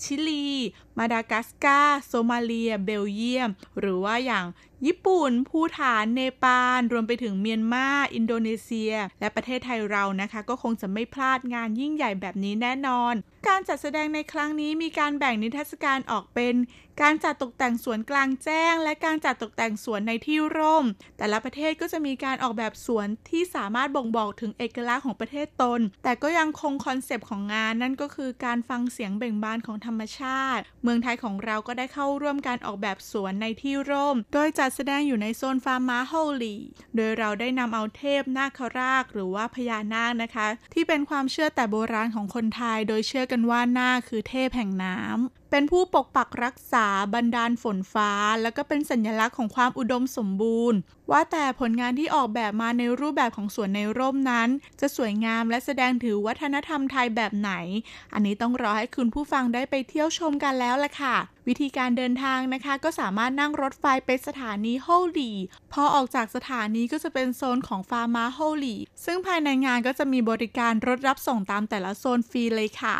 ชิลี มาดากัสการ์ โซมาเลีย เบลเยียม หรือว่าอย่างญี่ปุ่น ภูฐาน เนปาล รวมไปถึงเมียนมา อินโดนีเซีย และประเทศไทยเรานะคะ ก็คงจะไม่พลาดงานยิ่งใหญ่แบบนี้แน่นอน การจัดแสดงในครั้งนี้มีการแบ่งนิทรรศการออกเป็น การจัดตกแต่งสวนกลางแจ้ง และการจัดตกแต่งสวนในที่ร่ม แต่ละประเทศก็จะมีการออกแบบสวนที่สามารถบ่งบอกถึงเอกลักษณ์ของประเทศตน แต่ก็ยังคง concept ของงานนั่นก็คือการฟังเสียงเบ่งบานของธรรมชาติ เมืองไทยของเราก็ได้เข้าร่วมการออกแบบสวนในที่ร่ม โดยจัดแสดงอยู่ในโซนฟาร์มม้าโฮลีโดยเราได้นำเอาเทพนาคราชหรือว่าพญานาคนะคะ ที่เป็นความเชื่อแต่โบราณของคนไทย โดยเชื่อกันว่านาคคือเทพแห่งน้ำเป็นผู้ปกปักรักษาบรรดาลฝนฟ้า แล้วก็เป็นสัญลักษณ์ของความอุดมสมบูรณ์ ว่าแต่ผลงานที่ออกแบบมาในรูปแบบของสวนในร่มนั้น จะสวยงามและแสดงถือวัฒนธรรมไทยแบบไหน อันนี้ต้องรอให้คุณผู้ฟังได้ไปเที่ยวชมกันแล้วล่ะค่ะ วิธีการเดินทางนะคะ ก็สามารถนั่งรถไฟไปสถานีโฮลีพอออกจากสถานีก็จะเป็นโซนของฟาร์มม้าโฮลีซึ่งภายในงานก็จะมีบริการรถรับส่งตามแต่ละโซนฟรีเลยค่ะ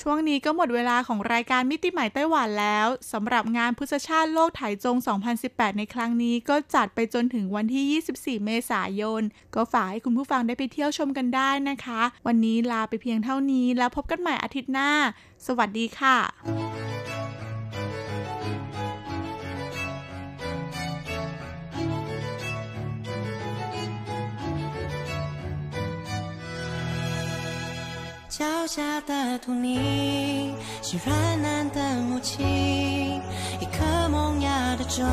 ช่วงนี้ก็หมดเวลาของรายการมิติใหม่ไต้หวันแล้วสำหรับงานพฤกษชาติโลกไถจง 2018 ในครั้งนี้ก็จัดไปจนถึงวันที่ 24 เมษายน ก็ฝากให้คุณผู้ฟังได้ไปเที่ยวชมกันได้นะคะ วันนี้ลาไปเพียงเท่านี้แล้วพบกันใหม่อาทิตย์หน้า สวัสดีค่ะ 脚下的土泥是软烂的母亲，一颗萌芽的种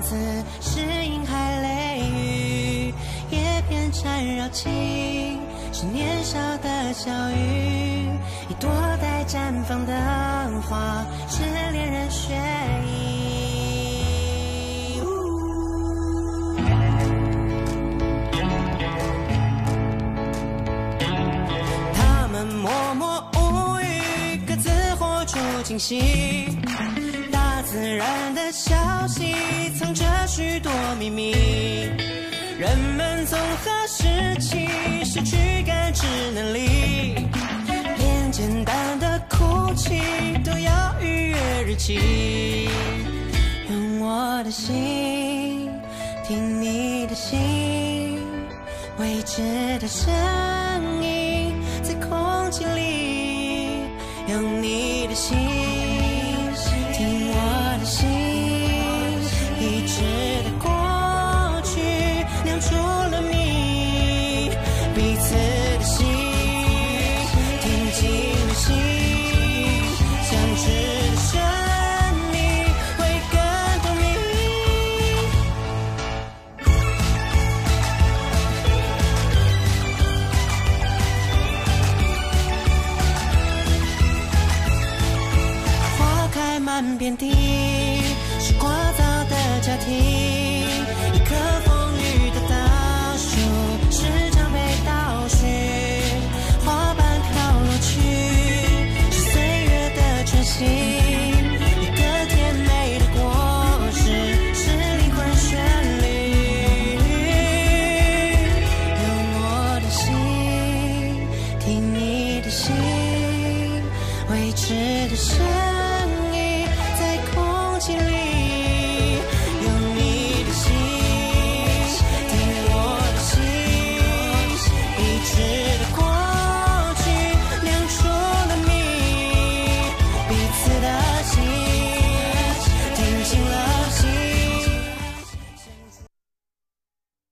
子是婴孩泪雨，叶片缠绕情是年少的小雨，一朵待绽放的花是恋人血液。默默无语，各自活出惊喜。大自然的消息藏着许多秘密，人们从何时起失去感知能力？连简单的哭泣都要预约日期。用我的心听你的心，未知的声音。心里 arrepentir.